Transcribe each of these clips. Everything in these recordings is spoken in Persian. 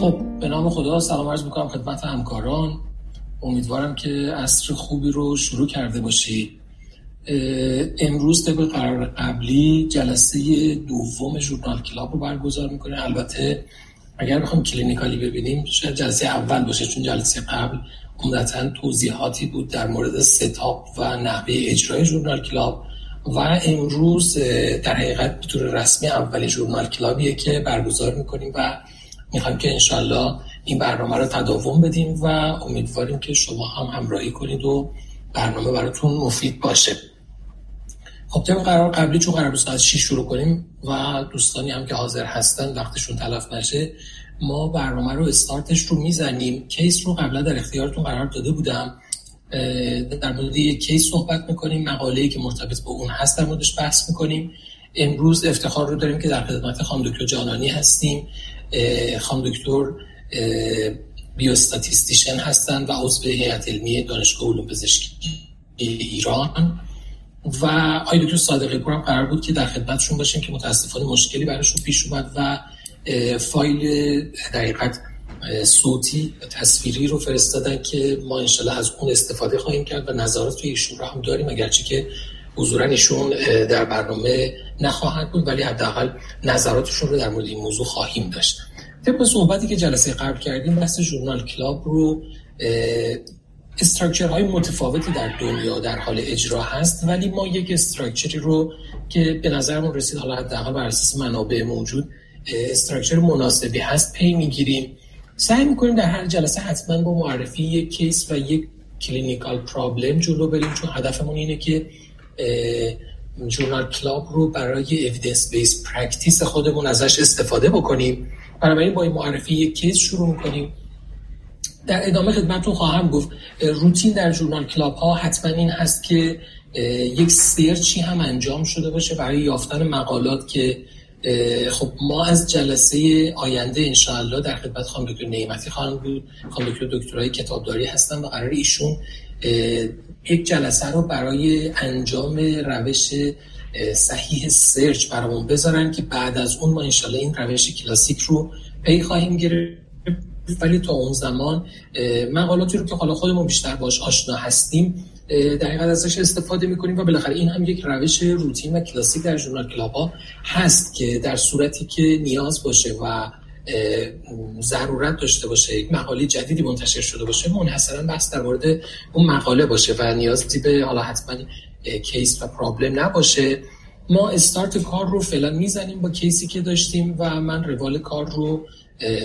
خب به نام خدا سلام عرض می‌کنم خدمت همکاران. امیدوارم که عصر خوبی رو شروع کرده باشید امروز طبق قرار قبلی جلسه دوم journal club رو برگزار می‌کنیم البته اگر بخوام clinically ببینیم شاید جلسه اول باشه چون جلسه قبل عمدتا توضیحاتی بود در مورد setup و نحوه اجرای journal club. و امروز در حقیقت به رسمی اولین journal club یه که برگزار می‌کنیم و می‌خوایم که انشالله این برنامه رو تداوم بدیم و امیدواریم که شما هم همراهی کنید و برنامه براتون مفید باشه. خب طبق قرار قبلی چون قرار بود از 6 شروع کنیم و دوستانی هم که حاضر هستن وقتشون تلف نشه ما برنامه رو استارتش رو می‌زنیم. کیس رو قبلا در اختیارتون قرار داده بودم. در مورد یک کیس صحبت می‌کنیم مقاله‌ای که مرتبط با اون هست در موردش بحث می‌کنیم. امروز افتخار رو داریم که در خدمت خانم دکتر جانانی هستیم. خانم دکتر بیوستاتیستیشن هستند و عضو هیئت علمی دانشگاه علوم پزشکی ایران. و آقای دکتر صادقی پور هم قرار بود که در خدمتشون باشیم که متاسفانه مشکلی براشون پیش اومد و فایل دقیقت صوتی تصویری رو فرستادن که ما انشالله از اون استفاده خواهیم کرد و نظرات ایشون رو هم داریم. اگرچه که حضورا ایشون در برنامه نخواهند بود ولی حداقل نظراتشون رو در مورد این موضوع خواهیم داشت. طبق صحبتی که جلسه قبل کردیم بحث journal club رو structure های متفاوتی در دنیا در حال اجرا هست ولی ما یک structure ی رو که به نظرمون رسید حالا حداقل بر اساس منابع موجود structure مناسبی هست پی می‌گیریم. سعی می‌کنیم در هر جلسه حتما با معرفی یک case و یک clinical problem جلو بریم چون هدفمون اینه که journal club رو برای evidence based practice خودمون ازش استفاده بکنیم. بنابراین با این معرفی یک case شروع می‌کنیم. در ادامه خدمتتون خواهم گفت روتین در journal club ها حتما این هست که یک search ی هم انجام شده باشه برای یافتن مقالات که خب ما از جلسه آینده انشاءالله در خدمت خانم دکتر نعمتی خواهم بود. خانم دکتر دکترای کتابداری هستن و قرار ایشون یک جلسه رو برای انجام روش صحیح search برامون بذارن که بعد از اون ما انشالله این روش کلاسیک رو پی خواهیم گرفت. ولی تا اون زمان مقالاتی رو که حالا خودمون بیشتر باش آشنا هستیم در حقیقت ازش استفاده می‌کنیم و بالاخره این هم یک روش روتین و کلاسیک در journal club ها هست که در صورتی که نیاز باشه و ضرورت داشته باشه یک مقاله جدیدی منتشر شده باشه منحصرا بحث در مورد اون مقاله باشه و نیازی به حالا حتما case و problem نباشه. ما استارت کار رو فعلا می‌زنیم با case ی که داشتیم و من روال کار رو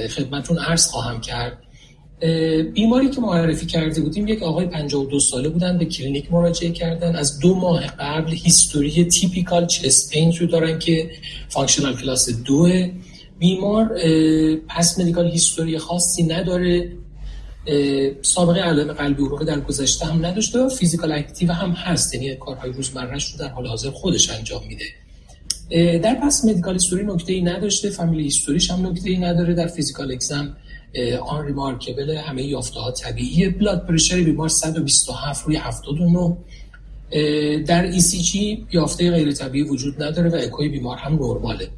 خدمتون عرض خواهم کرد. بیماری که معرفی کرده بودیم یک آقای 52 ساله بودن به کلینیک مراجعه کردن. از دو ماه قبل history typical chest pain رو دارن که functional class دوه. بیمار past medical history خاصی نداره. سابقه علائم قلبی عروقی در گذشته هم نداشته و physical active هم هست. یعنی کارهای روزمرهش رو در حال حاضر خودش انجام میده. در past medical history نکته ای نداشته. family history ش هم نکته ای نداره. در physical exam unremarkable همه یافته ها طبیعیه. blood pressure بیمار 127 روی 79 در ECG یافته غیر طبیعی وجود نداره و اکوی بیمار هم نرماله.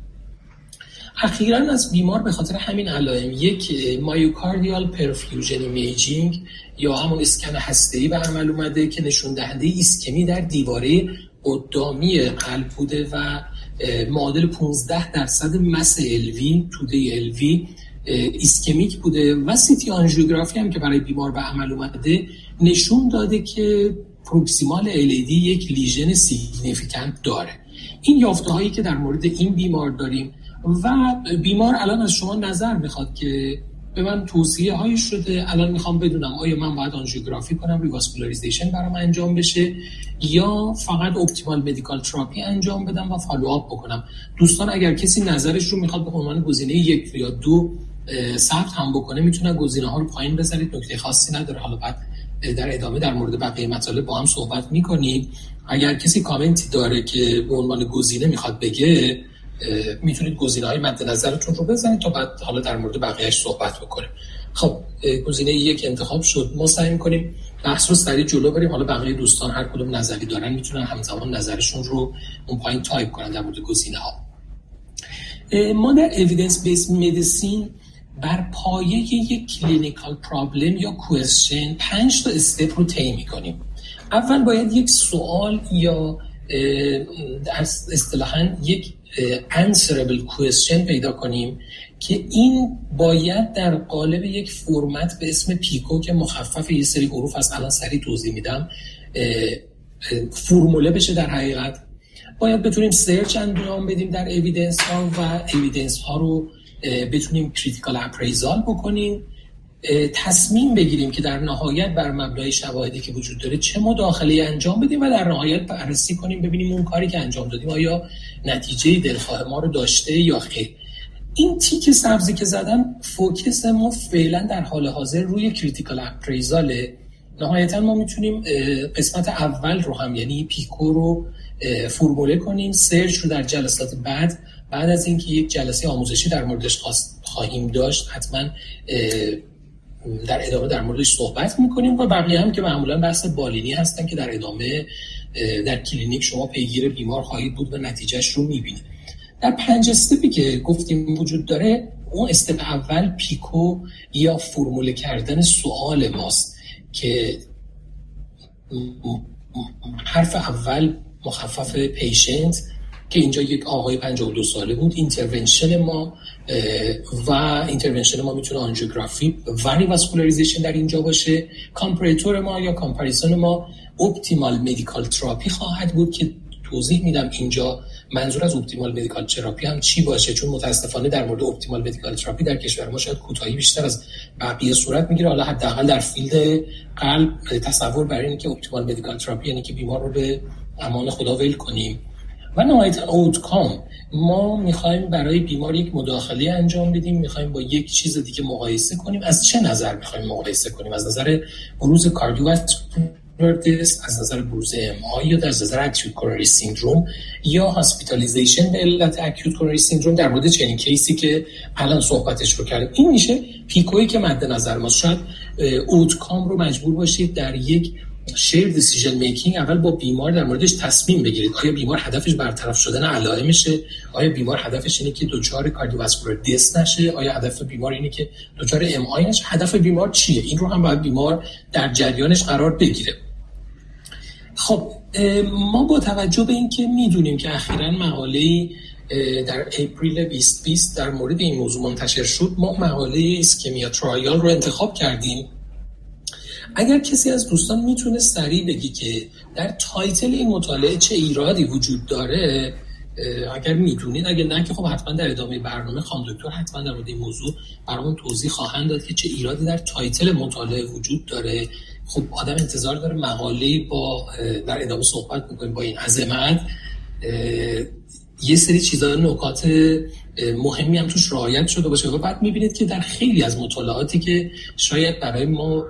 اخیرا از بیمار به خاطر همین علائم یک myocardial perfusion imaging یا همون اسکن هسته‌ای به عمل اومده که نشون دهنده ایسکمی در دیواره قدامی قلب بوده و معادل 15 درصد mass LV توده LV ایسکمیک بوده و سیتی آنژیوگرافی هم که برای بیمار به عمل اومده نشون داده که proximal LAD یک lesion significant داره. این یافته هایی که در مورد این بیمار داریم و بیمار الان از شما نظر می‌خواد که به من توصیه هایی شده. الان می‌خوام بدونم آیا من باید آنژیوگرافی کنم revascularization برام انجام بشه یا فقط optimal medical therapy انجام بدم و follow-up بکنم. دوستان اگر کسی نظرش رو می‌خواد به عنوان گزینه یک یا دو ثبت هم بکنه می‌تونه گزینه ها رو پایین بذارید. نکته خاصی نداره. حالا بعد در ادامه در مورد بقیه مطالب با هم صحبت می‌کنیم. اگر کسی کامنتی داره که به عنوان گزینه می‌خواد بگه می‌تونید گزینه های مد نظرتون رو بزنید تا بعد حالا در مورد بقیهش صحبت بکنیم. خب گزینه یک انتخاب شد. ما سعی می‌کنیم بحث رو سریع جلو بریم. حالا بقیه دوستان هر کدوم نظری دارن می‌تونن همزمان نظرشون رو اون پایین تایپ کنن در مورد گزینه ها ما در evidence based medicine بر پایه یک clinical problem یا question پنج تا step رو طی می‌کنیم. اول باید یک سوال یا اصطلاحا یک answerable question پیدا کنیم که این باید در قالب یک فرمت به اسم PICO که مخفف یه سری حروف از الان سریع توضیح میدم فرموله بشه در حقیقت. باید بتونیم search انجام بدیم در evidence ها و evidence ها رو بتونیم critical appraisal بکنیم تصمیم بگیریم که در نهایت بر مبنای شواهدی که وجود داره چه مداخله انجام بدیم و در نهایت بررسی کنیم ببینیم اون کاری که انجام دادیم آیا نتیجه دلخواه ما رو داشته یا خیر. این تیک سبزی که زدم focus ما فعلا در حال حاضر روی critical appraisal ه. نهایتا ما می‌تونیم قسمت اول رو هم یعنی PICO رو فرموله کنیم search رو در جلسات بعد. بعد از اینکه یک جلسه آموزشی در موردش خواهیم داشت حتما در ادامه در موردش صحبت می‌کنیم و بقیه هم که معمولا بحث بالینی هستن که در ادامه در کلینیک شما پیگیر بیمار خواهید بود و نتیجهش رو می‌بینید در پنج step ی که گفتیم وجود داره اون step اول PICO یا فرموله کردن سوال ماست که حرف اول مخفف patient که اینجا یک آقای 52 ساله بود intervention ما و intervention ما می‌تونه آنژیوگرافی و revascularization در اینجا باشه comparator ما یا comparison ما optimal medical therapy خواهد بود که توضیح میدم اینجا منظور از optimal medical therapy هم چی باشه چون متاسفانه در مورد optimal medical therapy در کشور ما شاید کوتاهی بیشتر از بقیه صورت می‌گیره. حالا حداقل در field قلب تصور بر اینه که optimal medical therapy یعنی که بیمار رو به امان خدا ول کنیم. و نهایتا outcome ما می‌خوایم برای بیمار یک مداخله انجام بدیم می‌خوایم با یک چیز دیگه مقایسه کنیم. از چه نظر می‌خوایم مقایسه کنیم؟ از نظر بروز cardiovascular death از نظر بروز MI یا در نظر acute coronary syndrome یا hospitalization به علت acute coronary syndrome در مورد چنین case ی که الان صحبتش رو کردیم. این میشه PICO یی که مد نظر ما شاید outcome رو مجبور باشید در یک shared decision making اول با بیمار در موردش تصمیم بگیرید. آیا بیمار هدفش برطرف شدن علائمشه آیا بیمار هدفش اینه که دچار cardiovascular death نشه؟ آیا هدف بیمار اینه که دچار MI نشه؟ هدف بیمار چیه؟ این رو هم باید بیمار در جریانش قرار بگیره. خب ما با توجه به اینکه می‌دونیم که اخیرا مقاله در April 2020 در مورد این موضوع منتشر شد ما مقاله ISCHEMIA trial رو انتخاب کردیم. اگر کسی از دوستان می‌تونه سریع بگی که در title این مطالعه چه ایرادی وجود داره اگر می‌دونید اگر نه که خب حتما در ادامه برنامه خانم دکتر حتما در مورد این موضوع برامون توضیح خواهند داد که چه ایرادی در title مطالعه وجود داره. خب آدم انتظار داره مقاله با در ادامه صحبت می‌کنیم با این عظمت. یه سری چیزا نکات مهمی هم توش رعایت شده باشه و بعد می‌بینید که در خیلی از مطالعاتی که شاید برای ما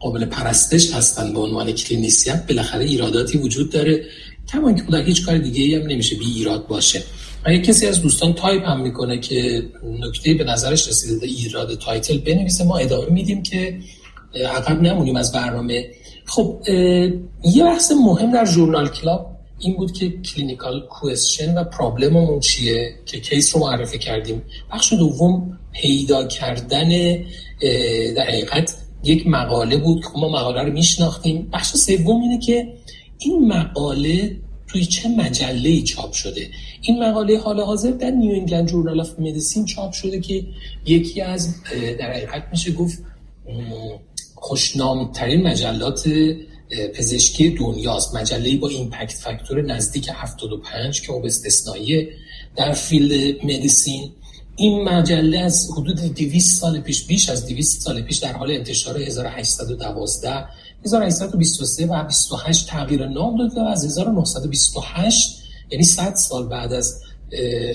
قابل پرستش هستن به عنوان clinician بالاخره ایراداتی وجود داره. کما که در هیچ کار دیگه هم نمیشه بی ایراد باشه. اگه کسی از دوستان تایپ هم می‌کنه که نکته به نظرش رسیده ایراد title بنویسه. ما ادامه میدیم که عقب نمونیم از برنامه. خب یه بحث مهم در journal club این بود که clinical question و problem مون چیه که case رو معرفی کردیم. بخش دوم پیدا کردن در حقیقت یک مقاله بود که ما مقاله رو میشناختیم. بخش سوم اینه که این مقاله توی چه مجله چاپ شده؟ این مقاله حال حاضر در New England Journal of Medicine چاپ شده که یکی از در حقیقت میشه گفت خوشنامترین مجلات پزشکی دنیاست. مجله با impact factor نزدیک 75 که خب استثنایی در field medicine. این مجله از حدود 200 سال پیش بیش از 200 سال پیش در حال انتشار 1812 1823 و 28 تغییر نام داده از 1928 یعنی 100 سال بعد از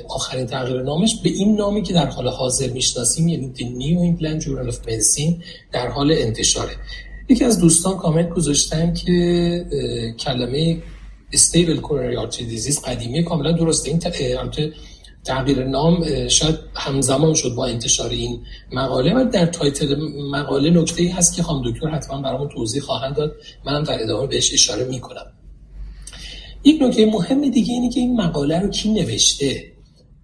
آخرین تغییر نامش به این نامی که در حال حاضر می‌شناسیم یعنی The New England Journal of Medicine در حال انتشاره. یکی از دوستان کامنت گذاشتن که کلمه stable coronary artery disease قدیمی کاملا درسته. این تغییر نام شاید همزمان شد با انتشار این مقاله و در title مقاله نکته ای هست که خانم دکتر حتما برامون توضیح خواهند داد. منم در ادامه بهش اشاره می‌کنم. یک نکته مهم دیگه اینه که این مقاله رو کی نوشته؟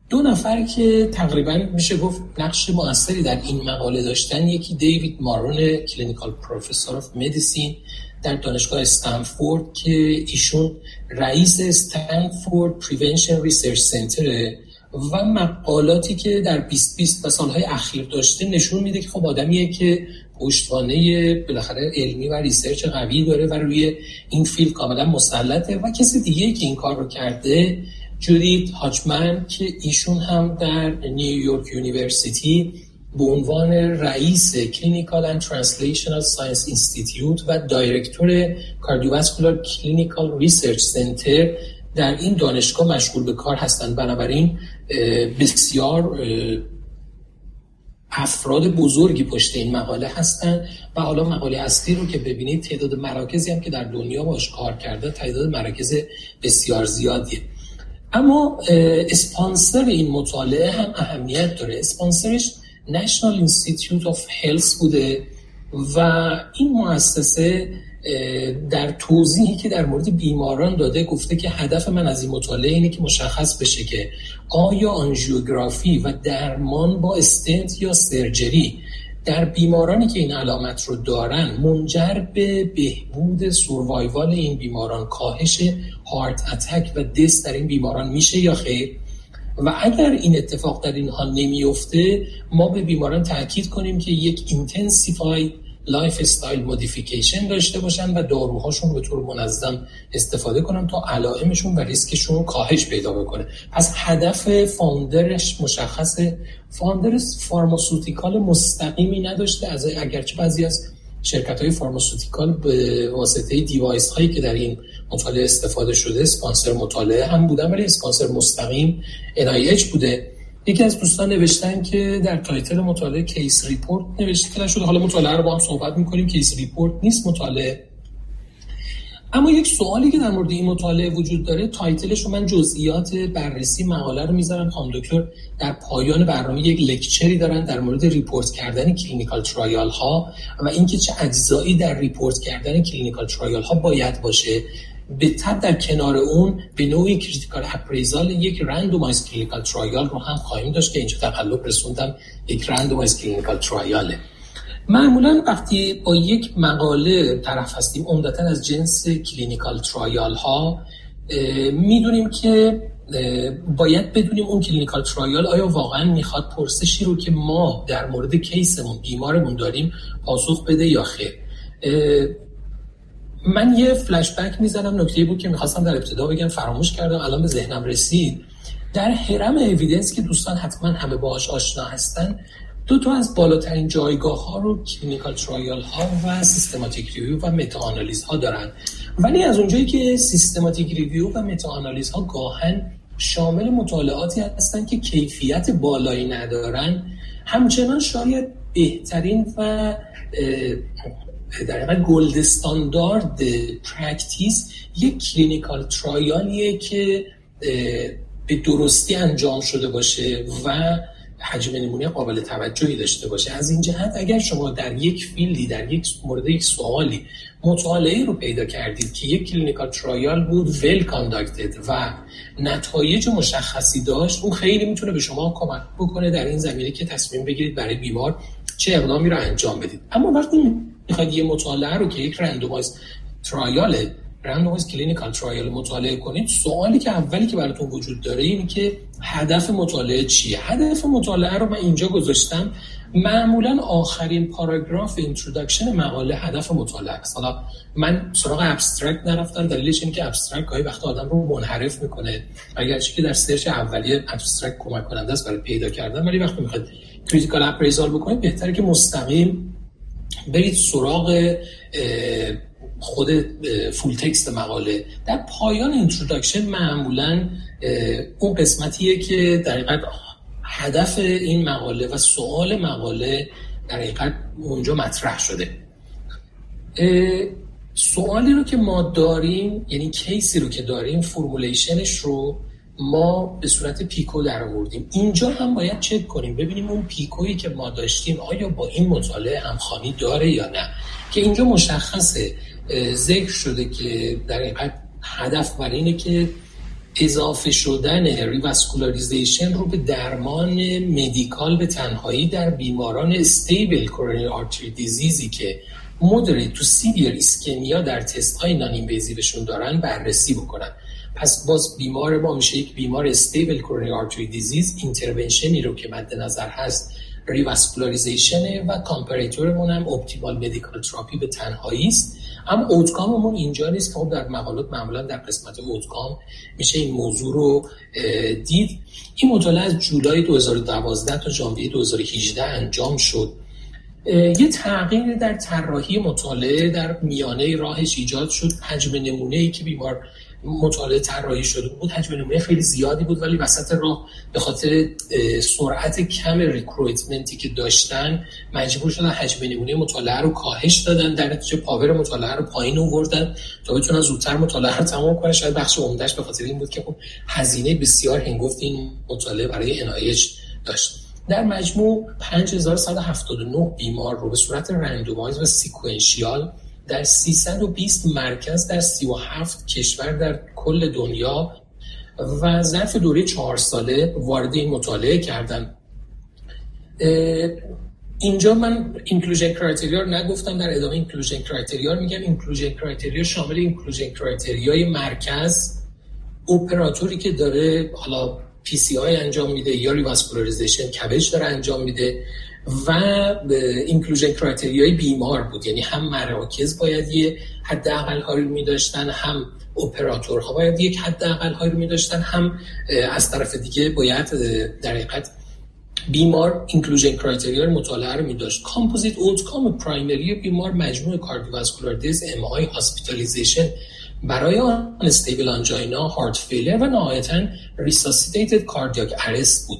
دو نفر که تقریبا میشه گفت نقش موثری در این مقاله داشتن یکی دیوید مارون clinical professor of medicine در دانشگاه استنفورد که ایشون رئیس Stanford Prevention Research Center و مقالاتی که در 2020 و سالهای اخیر داشته نشون میده که خب آدمیه که پشتوانه بالاخره علمی و research قوی داره و روی این field کاملا مسلطه و کسی دیگه که این کار رو کرده جودیت هاچمن که ایشون هم در New York University به عنوان رئیس Clinical and Translational Science Institute و director Cardiovascular Clinical Research Center در این دانشگاه مشغول به کار هستند. بنابراین بسیار افراد بزرگی پشت این مقاله هستند و حالا مقاله اصلی رو که ببینید تعداد مراکزی هم که در دنیا باش کار کرده تعداد مراکز بسیار زیادیه. اما اسپانسر این مطالعه هم اهمیت داره. اسپانسرش National Institute of Health بوده و این مؤسسه در توضیحی که در مورد بیماران داده گفته که هدف من از این مطالعه اینه که مشخص بشه که آیا آنژیوگرافی و درمان با استنت یا سرجری در بیمارانی که این علامت رو دارن منجر به بهبود survival این بیماران کاهش heart attack و death در این بیماران میشه یا خیر؟ و اگر این اتفاق در اینها نمیفته ما به بیماران تاکید کنیم که یک intensified lifestyle modification داشته باشن و داروهاشون به طور منظم استفاده کنن تا علائمشون و ریسکشون کاهش پیدا بکنه. پس هدف founder ش مشخصه founder pharmaceutical مستقیمی نداشته. از اگرچه بعضی از شرکت های pharmaceutical به واسطه device هایی که در این مطالعه استفاده شده اسپانسر مطالعه هم بودن ولی اسپانسر مستقیم NIH بوده. یکی از دوستان نوشتن که در title مطالعه case report نوشته شده حالا مطالعه رو با هم صحبت می‌کنیم. case report نیست مطالعه. اما یک سوالی که در مورد این مطالعه وجود داره title ش رو من جزئیات بررسی مقاله رو می‌ذارم. خانم دکتر در پایان برنامه یک lecture ی دارن در مورد report کردن clinical trial ها و اینکه چه اجزایی در report کردن clinical trial ها باید باشه. به تبع در کنار اون به نوعی critical appraisal یک randomized clinical trial رو هم خواهیم داشت که اینجا تقلب رسوندم یک randomized clinical trial ه معمولا وقتی با یک مقاله طرف هستیم عمدتا از جنس clinical trial ها می‌دونیم که باید بدونیم اون clinical trial آیا واقعا می‌خواد پرسشی رو که ما در مورد case مون بیمارمون داریم پاسخ بده یا خیر. من یه فلش بک می‌زنم. نکته بود که می‌خواستم در ابتدا بگم فراموش کردم الان به ذهنم رسید. در هرم evidence که دوستان حتما همه باهاش آشنا هستن دو تا از بالاترین جایگاه ها رو clinical trial ها و systematic review و meta-analysis ها دارن. ولی از اونجایی که systematic review و meta-analysis ها گاهاً شامل مطالعاتی هستند که کیفیت بالایی ندارن همچنان شاید بهترین و در واقع gold standard practice یک clinical trial یه که به درستی انجام شده باشه و حجم نمونه قابل توجهی داشته باشه. از این جهت اگر شما در یک field ی در یک مورد یک سوالی مطالعه رو پیدا کردید که یک clinical trial بود well conducted و نتایج مشخصی داشت اون خیلی می‌تونه به شما کمک بکنه در این زمینه که تصمیم بگیرید برای بیمار چه اقدامی رو انجام بدید. اما وقتی می‌خواید یه مطالعه رو که یک randomized trial randomized clinical trial مطالعه کنید سوالی که اولی که براتون وجود داره اینه که هدف مطالعه چیه؟ هدف مطالعه رو من اینجا گذاشتم. معمولا آخرین پاراگراف introduction مقاله هدف مطالعه است. حالا من سراغ abstract نرفتم دلیلش اینه که abstract گاهی وقت آدم رو منحرف می‌کنه. اگرچه که در search اولیه abstract کمک کننده است برای پیدا کردن ولی وقتی می‌خواد critical appraisal بکنید بهتره که مستقیم برید سراغ خود full text مقاله. در پایان introduction معمولا اون قسمتیه که در هدف این مقاله و سوال مقاله در حقیقت اونجا مطرح شده. سوالی رو که ما داریم یعنی کیسی رو که داریم فرمولیشنش رو ما به صورت پیکو در آوردیم اینجا هم باید چک کنیم. ببینیم اون پیکویی که ما داشتیم آیا با این مطالعه همخوانی داره یا نه. که اینجا مشخصه. ذکر شده که در حقیقت هدف بر اینه که اضافه شدن revascularization رو به درمان medical به تنهایی در بیماران stable coronary artery disease ی که moderate to severe ischemia در تست های non دارن بررسی بکنن. پس باز بیمار ما میشه یک بیمار stable coronary artery disease intervention ی رو که مد نظر هست revascularization و comparator مون هم optimal medical therapy به تنهایی است. اما اوتکاممون اینجا نیست که خب در مقالات معمولا در قسمت اوتکام میشه این موضوع رو دید. این مطالعه از جولای 2012 تا ژانویه 2018 انجام شد. یه تغییر در طراحی مطالعه در میانه راهش ایجاد شد. حجم نمونه ای که بیمار مطالعه طراحی شده بود حجم نمونه خیلی زیادی بود ولی وسط راه به خاطر سرعت کم ریکرویتمنتی که داشتن مجبور شدن حجم نمونه مطالعه رو کاهش دادن در نتیجه power مطالعه رو پایین آوردن تا بتونن زودتر مطالعه رو تمام کنن. شاید بخش عمدهش به خاطر این بود که خب هزینه بسیار هنگفت این مطالعه برای NIH داشت. در مجموع 5179 بیمار رو به صورت randomize و sequential در 320 مرکز در 37 کشور در کل دنیا و ظرف دوره چهار ساله وارد این مطالعه کردن اینجا من inclusion criteria رو نگفتم در ادامه inclusion criteria رو میگم. inclusion criteria شامل inclusion criteria ی مرکز اپراتوری که داره حالا PCI انجام میده یا revascularization CABG داره انجام میده. و inclusion criteria ی بیمار بود. یعنی هم مراکز باید یه حداقل هایی رو میداشتن هم اپراتورها باید یک حداقل هایی رو میداشتن هم از طرف دیگه باید در حقیقت بیمار inclusion criteria رو مطالعه رو میداشت. composite outcome primary بیمار مجموع cardiovascular death MI hospitalization برای unstable angina heart failure و نهایتا resuscitated cardiac arrest بود.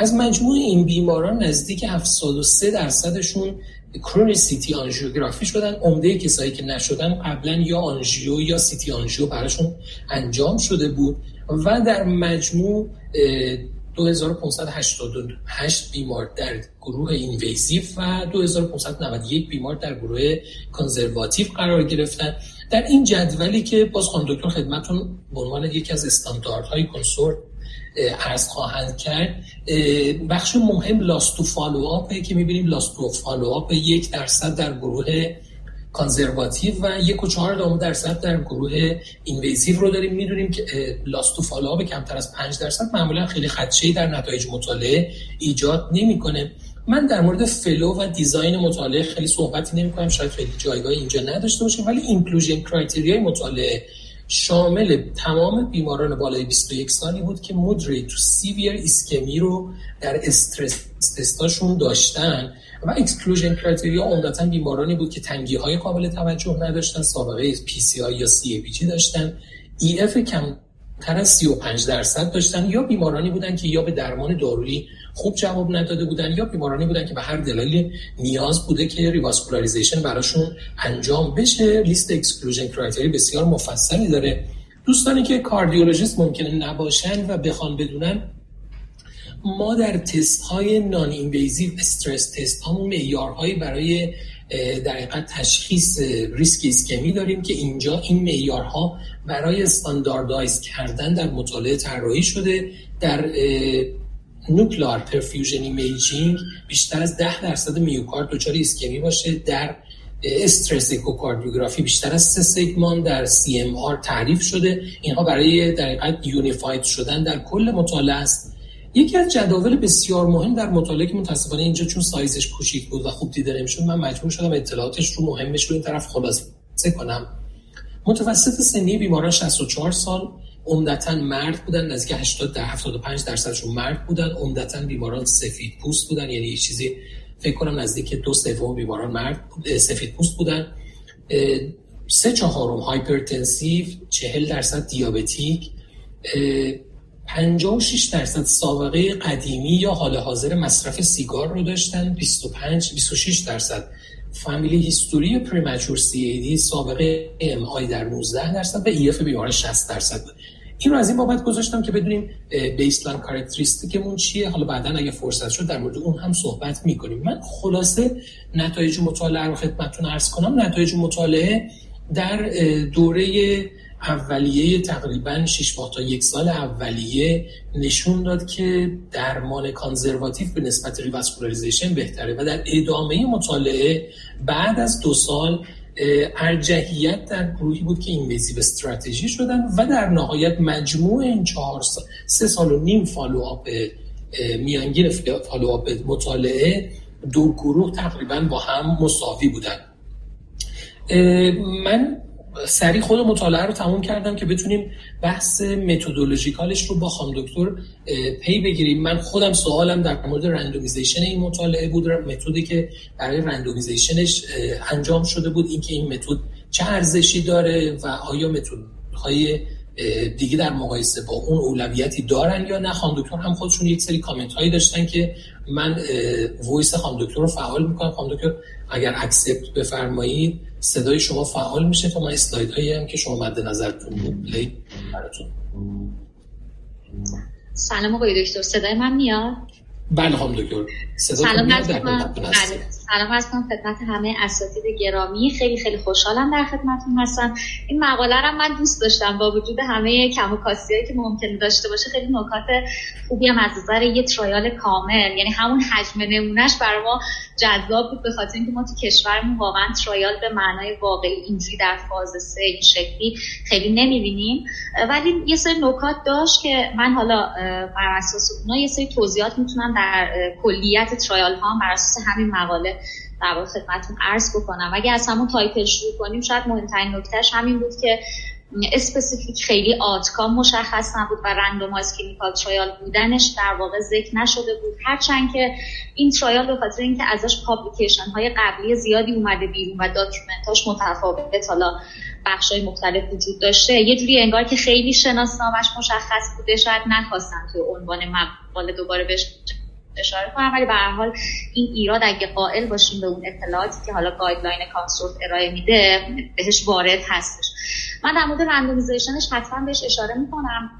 از مجموع این بیماران نزدیک 73 درصدشون coronary CT آنژیوگرافی شدن عمده کسایی که نشدن قبلا یا آنژیو یا CT آنژیو براشون انجام شده بود و در مجموع 2588 بیمار در گروه invasive و 2591 بیمار در گروه conservative قرار گرفتن. در این جدولی که باز خانم دکتر خدمتون به عنوان یکی از استانداردهای CONSORT عرض خواهند کرد. بخش مهم lost to follow up ه که می‌بینیم lost to follow up یک درصد در گروه conservative و یک و چهار درصد در گروه invasive رو داریم. می‌دونیم که lost to follow به کمتر از 5 درصد معمولا خیلی خدشه در نتایج مطالعه ایجاد نمی‌کنه. من در مورد flow و design مطالعه خیلی صحبتی نمی کنم شاید خیلی جایگاه اینجا نداشته باشیم ولی inclusion criteria ی مطالعه شامل تمام بیماران بالای 21 سالی بود که moderate to severe ایسکمی رو در استرس تستاشون داشتن و exclusion criteria عمدتا بیمارانی بود که تنگی های قابل توجه نداشتن سابقه PCI یا CABG داشتن. EF کم تر از 35 درصد داشتن یا بیمارانی بودن که یا به درمان دارویی خوب جواب نداده بودن یا بیمارانی بودن که به هر دلیلی نیاز بوده که revascularization براشون انجام بشه. لیست exclusion criteria بسیار مفصلی داره. دوستانی که کاردیولوژیست ممکنه نباشن و بخوان بدونن ما در تست های non-invasive stress test همون معیارهایی برای در حقیقت تشخیص ریسک ایسکمی داریم که اینجا این معیارها برای standardize کردن در مطالعه طراحی شده. در nuclear perfusion imaging بیشتر از 10 درصد میوکارد دچار ایسکمی باشه. در استرس اکوکاردیوگرافی بیشتر از سه سگمان در CMR تعریف شده. اینها برای در حقیقت unified شدن در کل مطالعه است. یکی از جداول بسیار مهم در مطالعه که متاسفانه اینجا چون سایزش کوچیک بود و خوب دیده نمی‌شد من مجبور شدم اطلاعاتش رو مهمش رو این طرف خلاصه کنم. متوسط سنی بیماران 64 سال عمدتا مرد بودن نزدیک 80 در 75 درصدشون مرد بودن. عمدتا بیماران سفید پوست بودن. یعنی یه چیزی فکر کنم نزدیک دو سوم بیماران مرد سفید پوست بودن. سه چهارم hypertensive چهل درصد diabetic 56 درصد سابقه قدیمی یا حال حاضر مصرف سیگار رو داشتن. 25 26 درصد family history premature CAD سابقه MI در 19 درصد و EF بیمار 60 درصد بود. این رو از این بابت گذاشتم که بدونیم baseline characteristic مون چیه؟ حالا بعدا اگه فرصت شد در مورد اون هم صحبت می‌کنیم. من خلاصه نتایج مطالعه رو خدمتتون عرض کنم. نتایج مطالعه در دوره اولیه تقریبا 6 ماه تا یک سال اولیه نشون داد که درمان conservative به نسبت revascularization بهتره و در ادامه مطالعه بعد از دو سال ارجحیت در گروهی بود که invasive strategy شدن و در نهایت مجموع این چهار سال سه سال و نیم follow-up میانگین follow-up مطالعه دو گروه تقریبا با هم مساوی بودن. من سریع خود مطالعه رو تموم کردم که بتونیم بحث methodological ش رو با خانم دکتر پی بگیریم. من خودم سوالم در مورد randomization این مطالعه بود متدی که برای randomization ش انجام شده بود. اینکه این متد چه ارزشی داره و آیا متدهای دیگه در مقایسه با اون اولویتی دارن یا نه. خانم دکتر هم خودشون یک سری کامنت هایی داشتن که من voice خانم دکتر رو فعال می‌کنم. خانم دکتر اگر accept بفرمایید صدای شما فعال میشه تا من اسلاید هایی هم که شما مد نظرتون play براتون. سلام آقای دکتر صدای من میاد؟ بله خانم دکتر سلام سلام هستم خدمت همه اساتید گرامی. خیلی خیلی خوشحالم در خدمتتون هستم. این مقاله رو من دوست داشتم. با وجود همه کم و هایی که ممکن داشته باشه خیلی نکات خوبی هم از نظر یه trial کامل یعنی همون حجم نمونهش برای ما جذاب بود به خاطر اینکه ما تو کشورمون واقعا trial به معنای واقعی اینجوری در فاز سه این شکلی خیلی نمی‌بینیم. ولی یه سری نکات داشت که من حالا بر اساس اونا یه سری توضیحات می‌تونم در کلیت trial ها بر اساس همین مقاله در واقع خدمتتون عرض بکنم. اگه از همون title شروع کنیم شاید مهمترین نکتهش همین بود که specific خیلی outcome مشخص نبود و randomize clinical trial بودنش در واقع ذکر نشده بود. هرچند که این trial به خاطر اینکه ازش publication های قبلی زیادی اومده بیرون و document اش متفاوت حالا بخش های مختلف وجود داشته یه جوری انگار که خیلی شناسنامش مشخص بوده شاید نخواستن تو عنوان مقاله دوباره بهش اشاره کنم ولی به هر حال این ایراد اگه قائل باشیم به اون اطلاعاتی که حالا guideline CONSORT ارائه میده بهش وارد هستش. من در مورد randomization ش حتما بهش اشاره می‌کنم.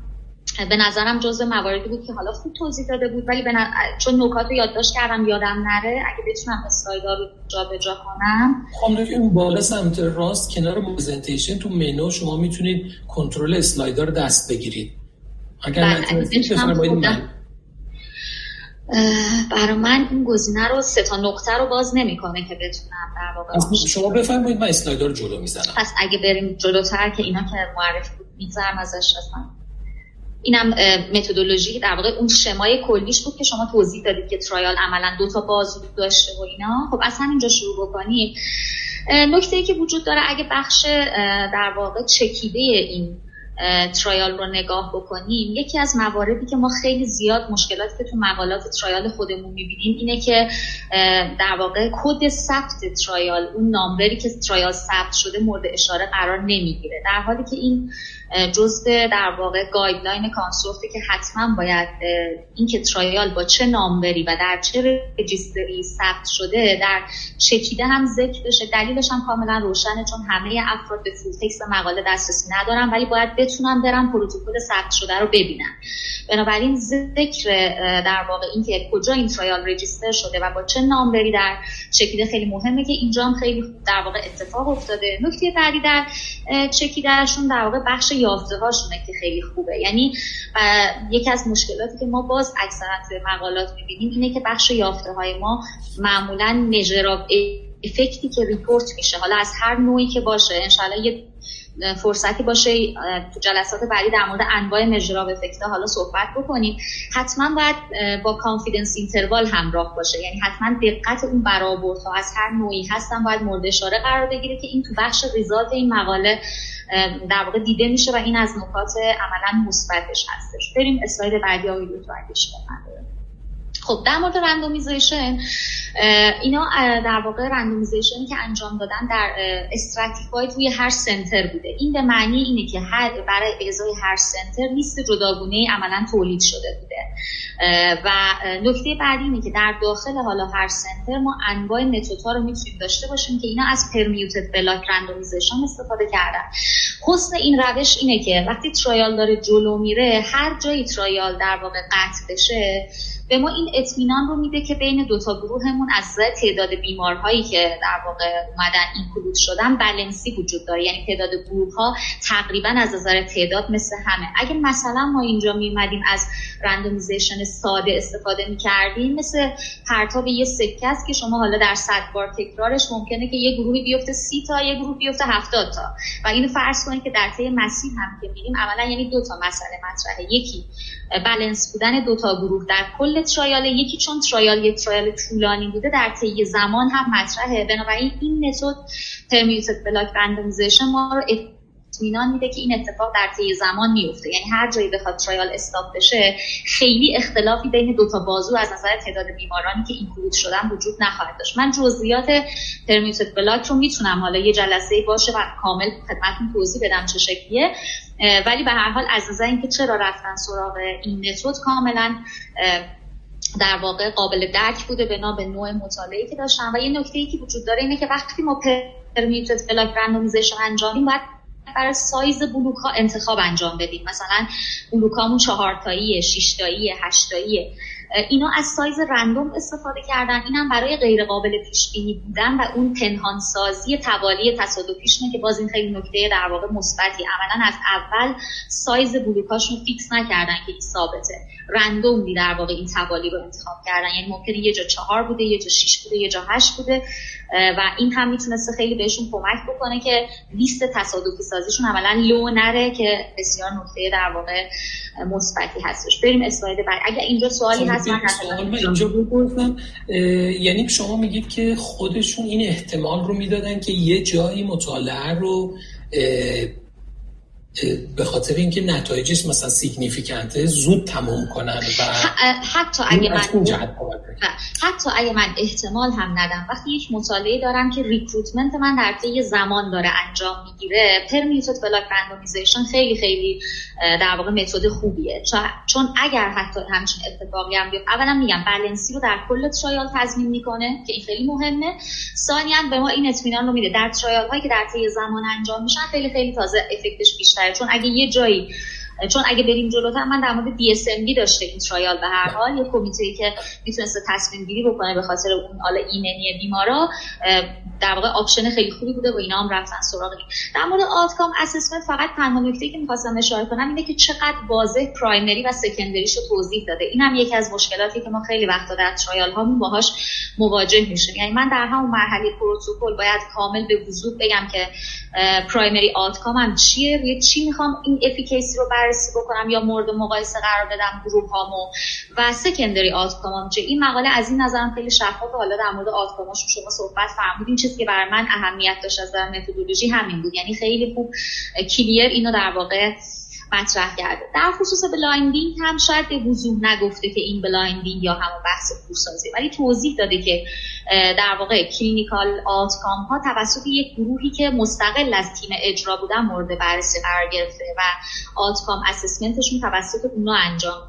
به نظرم جزء مواردی بود که حالا خوب توضیح داده بود ولی به چون نکات رو یادداشت کردم یادم نره اگه بتونم اسلایدا رو جابجا کنم. خب اون بالا سمت راست کنار پرزنتیشن تو منو شما می‌تونید کنترل اسلایدار رو دست بگیرید. اگر بله، نتونستید بفرمایید برای من این گزینه رو سه تا نقطه رو باز نمی‌کنه که بتونم در واقع شما بفرمایید من اسلایدر رو جلو می‌زنم. پس اگه بریم جلوتر که اینا که معرفی بود میگذرم ازش اصلا. اینم متدولوژی در واقع اون شمای کلیش بود که شما توضیح دادید که ترایال عملا دو تا باز داشته و اینا. خب از همینجا شروع بکنیم. نکته ای که وجود داره اگه بخش در واقع چکیده این ترایال رو نگاه بکنیم یکی از مواردی که ما خیلی زیاد مشکلاتی که تو مقالات ترایال خودمون می‌بینیم اینه که در واقع کد ثبت trial اون number ی که trial ثبت شده مورد اشاره قرار نمی‌گیره. در حالی که این جزء در واقع guideline CONSORT ی که حتما باید اینکه trial با چه number ی و در چه registry ثبت شده در چکیده هم ذکر بشه. دلیلش هم کاملا روشنه چون همه افراد به full text مقاله دسترسی ندارن ولی باید بتونن برن پروتکل ثبت شده رو ببینن. بنابراین ذکر در واقع اینکه کجا این ترایال رجیستر شده و با چه نامبری در چکیده خیلی مهمه که اینجا هم خیلی در واقع اتفاق افتاده. نکته بعدی در چکیدهشون در واقع بخش یافته هاشونه که خیلی خوبه. یعنی یکی از مشکلاتی که ما باز اکثرا توی مقالات می‌بینیم اینه که بخش یافته های ما معمولا نژراب افکتی که ریپورت میشه. حالا از هر نوعی که باشه انشالله یه فرصتی باشه تو جلسات بعدی در مورد انواع measure of effect حالا صحبت بکنیم. حتما باید با confidence interval همراه باشه. یعنی حتما دقت اون برآوردها از هر نوعی هستن باید مورد اشاره قرار بگیره که این تو بخش result این مقاله در واقع دیده میشه و این از نکات عملا مثبتش هستش. بریم اسلاید بعدی آقای دکتر اگه خب در مورد randomization اینا در واقع randomization ی که انجام دادن در stratify توی هر center بوده. این به معنی اینه که هر برای اعضای هر center لیست جداگونه عملا تولید شده بوده. و نکته بعدی اینه که در داخل حالا هر center ما انواع متدها رو می‌تونیم داشته باشیم که اینا از permuted block randomization استفاده کردن. حسن این روش اینه که وقتی trial داره جلو میره هر جایی trial در واقع قطع بشه به ما این اطمینان رو میده که بین دوتا گروهمون از تعداد بیمارهایی که در واقع اومدن include شدن بلنسی وجود داره. یعنی تعداد گروه ها تقریبا از نظر تعداد مثل همه. اگه مثلا ما اینجا میمدیم از randomization ساده استفاده می‌کردیم مثل پرتاب یه سکه است که شما حالا در صد بار تکرارش ممکنه که یه گروهی بیفته سی تا یه گروه بیفته هفتاد تا. و اینو فرض کنید که در طی مسیر هم که میریم اولا یعنی دو تا مسئله مطرحه. یکی بلنس بودن دو تا گروه در کل trial یکی چون trial یک trial طولانی بوده در طی زمان هم مطرحه. بنابراین این متد permuted block randomization ما رو اطمینان میده که این اتفاق در طی زمان میفته. یعنی هر جایی بخواد trial stop بشه خیلی اختلافی بین دو تا بازو از نظر تعداد بیمارانی که include شدن وجود نخواهد داشت. من جزئیات permuted block رو می‌تونم حالا یه جلسه باشه و کامل خدمتتون توضیح بدم چه شکلیه. ولی به هر حال از نظر اینکه چرا رفتن سراغ این متد کاملا در واقع قابل درک بوده بنا به نوع مطالعه که داشتن. و یه نکته ای که وجود داره اینه که وقتی ما permuted block randomization انجام باید برای سایز بلوک ها انتخاب انجام بدیم. مثلا بلوک هامون چهارتایی شیشتایی هشتایی اینا از سایز random استفاده کردن. اینم برای غیر قابل پیش بینی بودن و اون پنهان سازی توالی تصادفیشونه که باز این خیلی نکته در واقع مثبتی. عملا از اول سایز بلوکاشون fix نکردن که این ثابته. random ی در واقع این توالی رو انتخاب کردن. یعنی ممکنه یه جا چهار بوده یه جا شیش بوده یه جا هشت بوده. و این هم می‌تونسته خیلی بهشون کمک بکنه که لیست تصادفی سازیشون عملا لو نره که بسیار نکته در واقع مثبتی هستش. بریم اسلاید بعد. اگر اینجا سوالی خب، هست من اینجا بپرسم یعنی شما میگید که خودشون این احتمال رو می‌دادن که یه جایی مطالعه رو به خاطر اینکه نتایجش مثلا سیگنیفیکنته زود تموم کنن و حتی اگه من حتی اگه من احتمال هم ندم. وقتی یک مطالعه دارم که recruitment من در طی زمان داره انجام می‌گیره permuted block randomization خیلی خیلی در واقع متد خوبیه. چون اگر حتی همچین اتفاقی هم بیفته اولا میگم بلنسی رو در کل trial تضمین می‌کنه که این خیلی مهمه. ثانیا به ما این اطمینان رو میده. در trial هایی که در طی زمان انجام میشن خیلی خیلی تازه effect ش بیشتره چون اگه یه جایی چون اگه بریم جلوتر من در مورد DSMB داشته این trial به هر حال. یه کمیته که می‌تونسته تصمیم گیری بکنه به خاطر اون حالا ایمنی بیمارا در واقع option خیلی خوبی بوده و اینا هم رفتن سراغ در مورد outcome assessment فقط تنها نکته که می‌خواستم اشاره کنم اینه که چقدر واضح primary و secondary ش رو توضیح داده. این هم یکی از مشکلاتی که ما خیلی وقتا در trial هامون باهاش مواجه میشیم. یعنی من در همون مرحله پروتکل باید کامل به وضوح بگم که primary outcome هم چیه یه چی می‌خوام این efficacy رو بررسی بکنم یا مورد مقایسه قرار بدم گروه هامو و secondary outcome هم. چه این مقاله از این نظرم خیلی شفاف حالا در مورد outcome اش شما صحبت فرمودین. چیزی که برای من اهمیت داشت از در متدولوژی همین بود. یعنی خیلی خوب clear اینو در واقع مطرح کرده. در خصوص blinding هم شاید به وضوح نگفته که این blinding یا همون بحث کورسازی ولی توضیح داده که در واقع clinical outcome ها توسط یک گروهی که مستقل از تیم اجرا بودن مورد بررسی قرار گرفته و outcome assessment شون توسط اونا انجام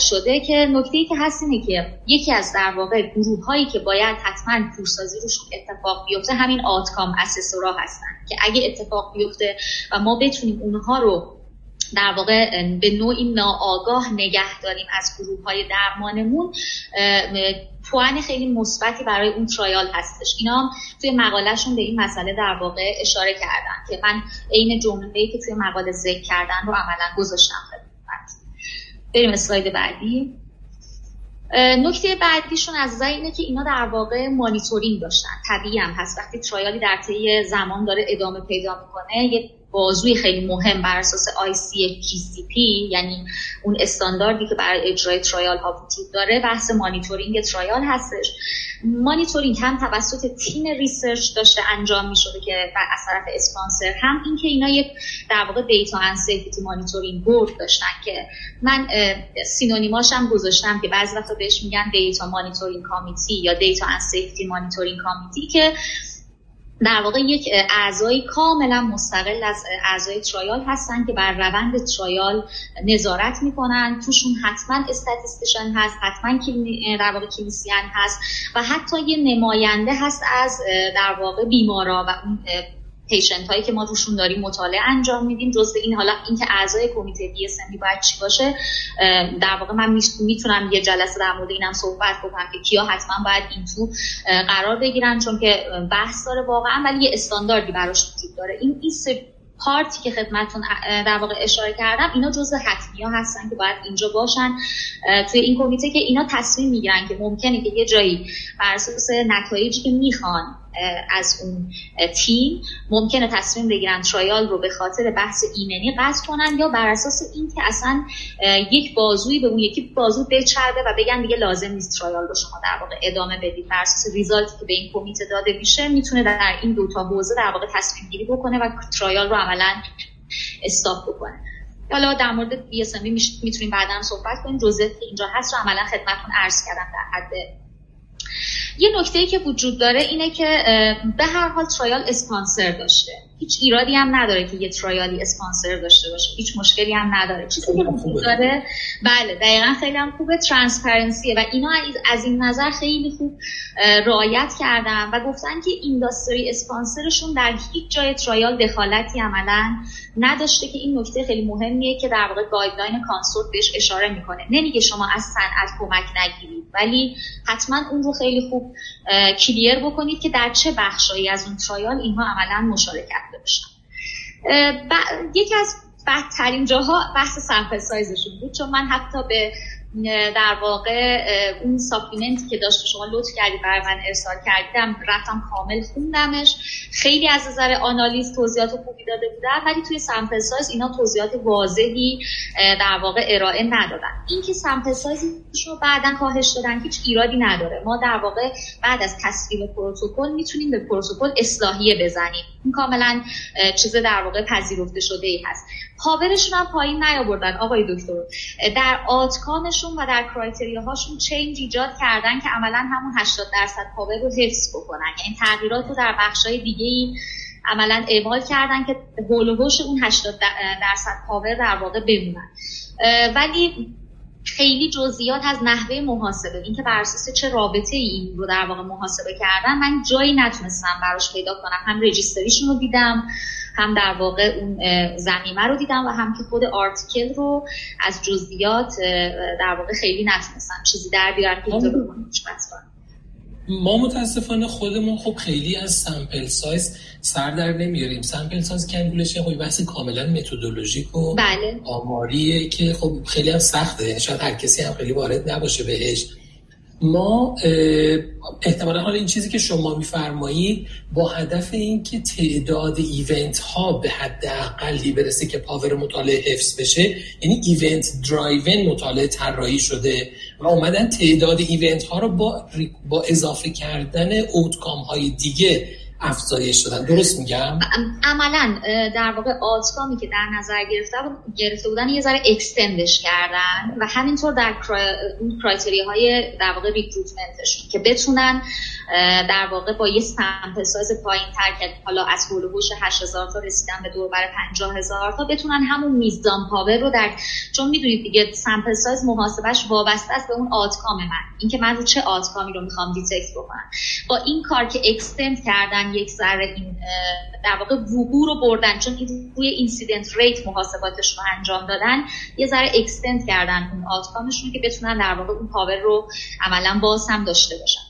شده که نکته ای که هست اینه که یکی از در واقع گروه هایی که باید حتما کورسازی روش اتفاق بیفته همین outcome assessor ا هستن که اگه اتفاق بیفته و ما بتونیم اونها رو در واقع به نوعی ناآگاه نگه داریم از گروه های درمانمون پوان خیلی مثبتی برای اون ترایال هستش. اینا توی مقالهشون به این مسئله در واقع اشاره کردن که من عین جمله‌ای که توی مقاله ذکر کردن رو عملا گذاشتم. خدمت بریم اسلاید بعدی. نکته بعدیشون از اینه که اینا در واقع مانیتورینگ داشتن. طبیعی هم هست. وقتی ترایالی در طی زمان داره ادامه پیدا می‌کنه یه بازوی خیلی مهم بر اساس ICF یعنی اون استانداردی که برای اجرای trial ها وجود داره بحث مانیتورینگ trial هستش. مانیتورینگ هم توسط تیم research داشته انجام می شده که از طرف اسپانسر. هم اینکه اینا یک در واقع data and safety monitoring board داشتن که من synonym اش هم گذاشتم که بعضی وقتا بهش میگن data monitoring committee یا data and safety monitoring committee که در واقع یک اعضای کاملا مستقل از اعضای trial هستن که بر روند trial نظارت می‌کنن. توشون حتما استاتیستیشن هست حتما در واقع کلینیسیان هست و حتی یه نماینده هست از در واقع بیمارا و اون پیشنت هایی که ما روشون داریم مطالعه انجام میدیم. جز این حالا اینکه اعضای کمیته بی باید چی باشه در واقع من می‌تونم یه جلسه در مورد اینم صحبت بکنم که کیا حتما باید این تو قرار بگیرن. چون که بحث داره واقعا ولی یه استانداردی براش وجود داره. این این پارتی که خدمتون در واقع اشاره کردم اینا جزء حتمی ها هستن که باید اینجا باشن. توی این کمیته که اینا تصمیم می‌گیرن که ممکنه که یه جایی بر اساس نتایجی که می‌خوان از اون تیم ممکنه تصمیم بگیرن ترایال رو به خاطر بحث ایمنی قطع کنن یا بر اساس اینکه اصلا یک بازوی به اون یکی بازو بچربه و بگن دیگه لازم نیست ترایال رو شما در واقع ادامه بدید. بر اساس ریزالتی که به این کمیته داده میشه می‌تونه در این دوتا حوزه در واقع تصمیم گیری بکنه و trial رو عملا stop بکنه. حالا در مورد بی می‌تونیم بعدا صحبت کنیم. جزئیات که اینجا هست رو عملا خدمتتون عرض کردم در حد یه نکته که وجود داره اینه که به هر حال trial اسپانسر داشته. هیچ ایرادی هم نداره که یه trial ی اسپانسر داشته باشه. هیچ مشکلی هم نداره. چیزی که داره. بله دقیقا خیلی هم خوبه. transparency ه و اینا از این نظر خیلی خوب رعایت کردن و گفتن که industry sponsor شون در هیچ جای trial دخالتی عملا نداشته که این نکته خیلی مهمیه که در واقع guideline CONSORT بهش اشاره می‌کنه. نمیگه شما از صنعت کمک نگیرید ولی حتما اون رو خیلی خوب clear بکنید که در چه بخشایی از اون trial اینها عملا مشارکت داشتن یکی از بدترین جاها بحث sample size شون بود چون من حتی به در واقع اون supplement ی که داشت شما لطف کردی برای من ارسال کردم رفتم کامل خوندمش. خیلی از نظر آنالیز توضیحات خوبی داده بودن ولی توی sample size اینا توضیحات واضحی در واقع ارائه ندادن. این که sample size رو بعدا کاهش دادن هیچ ایرادی نداره. ما در واقع بعد از تصویب پروتکل می‌تونیم به پروتکل اصلاحیه بزنیم. این کاملا چیز در واقع پذیرفته شده ای هست. power شون هم پایین نیاوردن آقای دکتر. در outcome شون و در criteria هاشون change ایجاد کردن که عملا همون 80 درصد power رو حفظ بکنن. یعنی تغییرات رو در بخشای دیگه ای عملا اعمال کردن که حول و حوش اون 80 درصد power در واقع بمونن. ولی خیلی جزئیات از نحوه محاسبه اینکه بر اساس چه رابطه ای این رو در واقع محاسبه کردن من جایی نتونستم براش پیدا کنم. هم registry شون رو دیدم هم در واقع اون زمینه رو دیدم و هم که خود article رو از جزئیات در واقع خیلی نتونستم. چیزی در بیارم که اینجا ما متاسفانه خودمون خب خیلی از sample size سر در نمیاریم. sample size calculation خب بحث کاملا متدولوژیک و بله. آماریه که خب خیلی هم سخته. شاید هر کسی هم خیلی وارد نباشه بهش. ما احتمالا حالا این چیزی که شما میفرمایید با هدف اینکه تعداد event ها به حداقلی برسه که power مطالعه حفظ بشه یعنی event-driven مطالعه طراحی شده. و اومدن تعداد event ها رو با, با اضافه کردن outcome های دیگه افزایش دادن. درست میگم؟ عملا در واقع outcome ی که در نظر گرفته گرفته بودن یه ذره extend ش کردن و همینطور در criteria های در واقع recruitment شون که بتونن در واقع با یه sample size پایین تر که حالا از حول و حوش 8000 تا رسیدن به دور و بر 50000 تا بتونن همون میزان power رو در چون می‌دونید دیگه sample size محاسبش وابسته است به اون outcome من. اینکه من رو چه outcome ی رو می‌خوام detect بکنم. با این کار که extend کردن یک ذره این در واقع وقوع رو بردن چون روی incidence rate محاسباتش رو انجام دادن یه ذره extend کردن اون outcome شون که بتونن در واقع اون power رو عملا باز هم داشته باشن.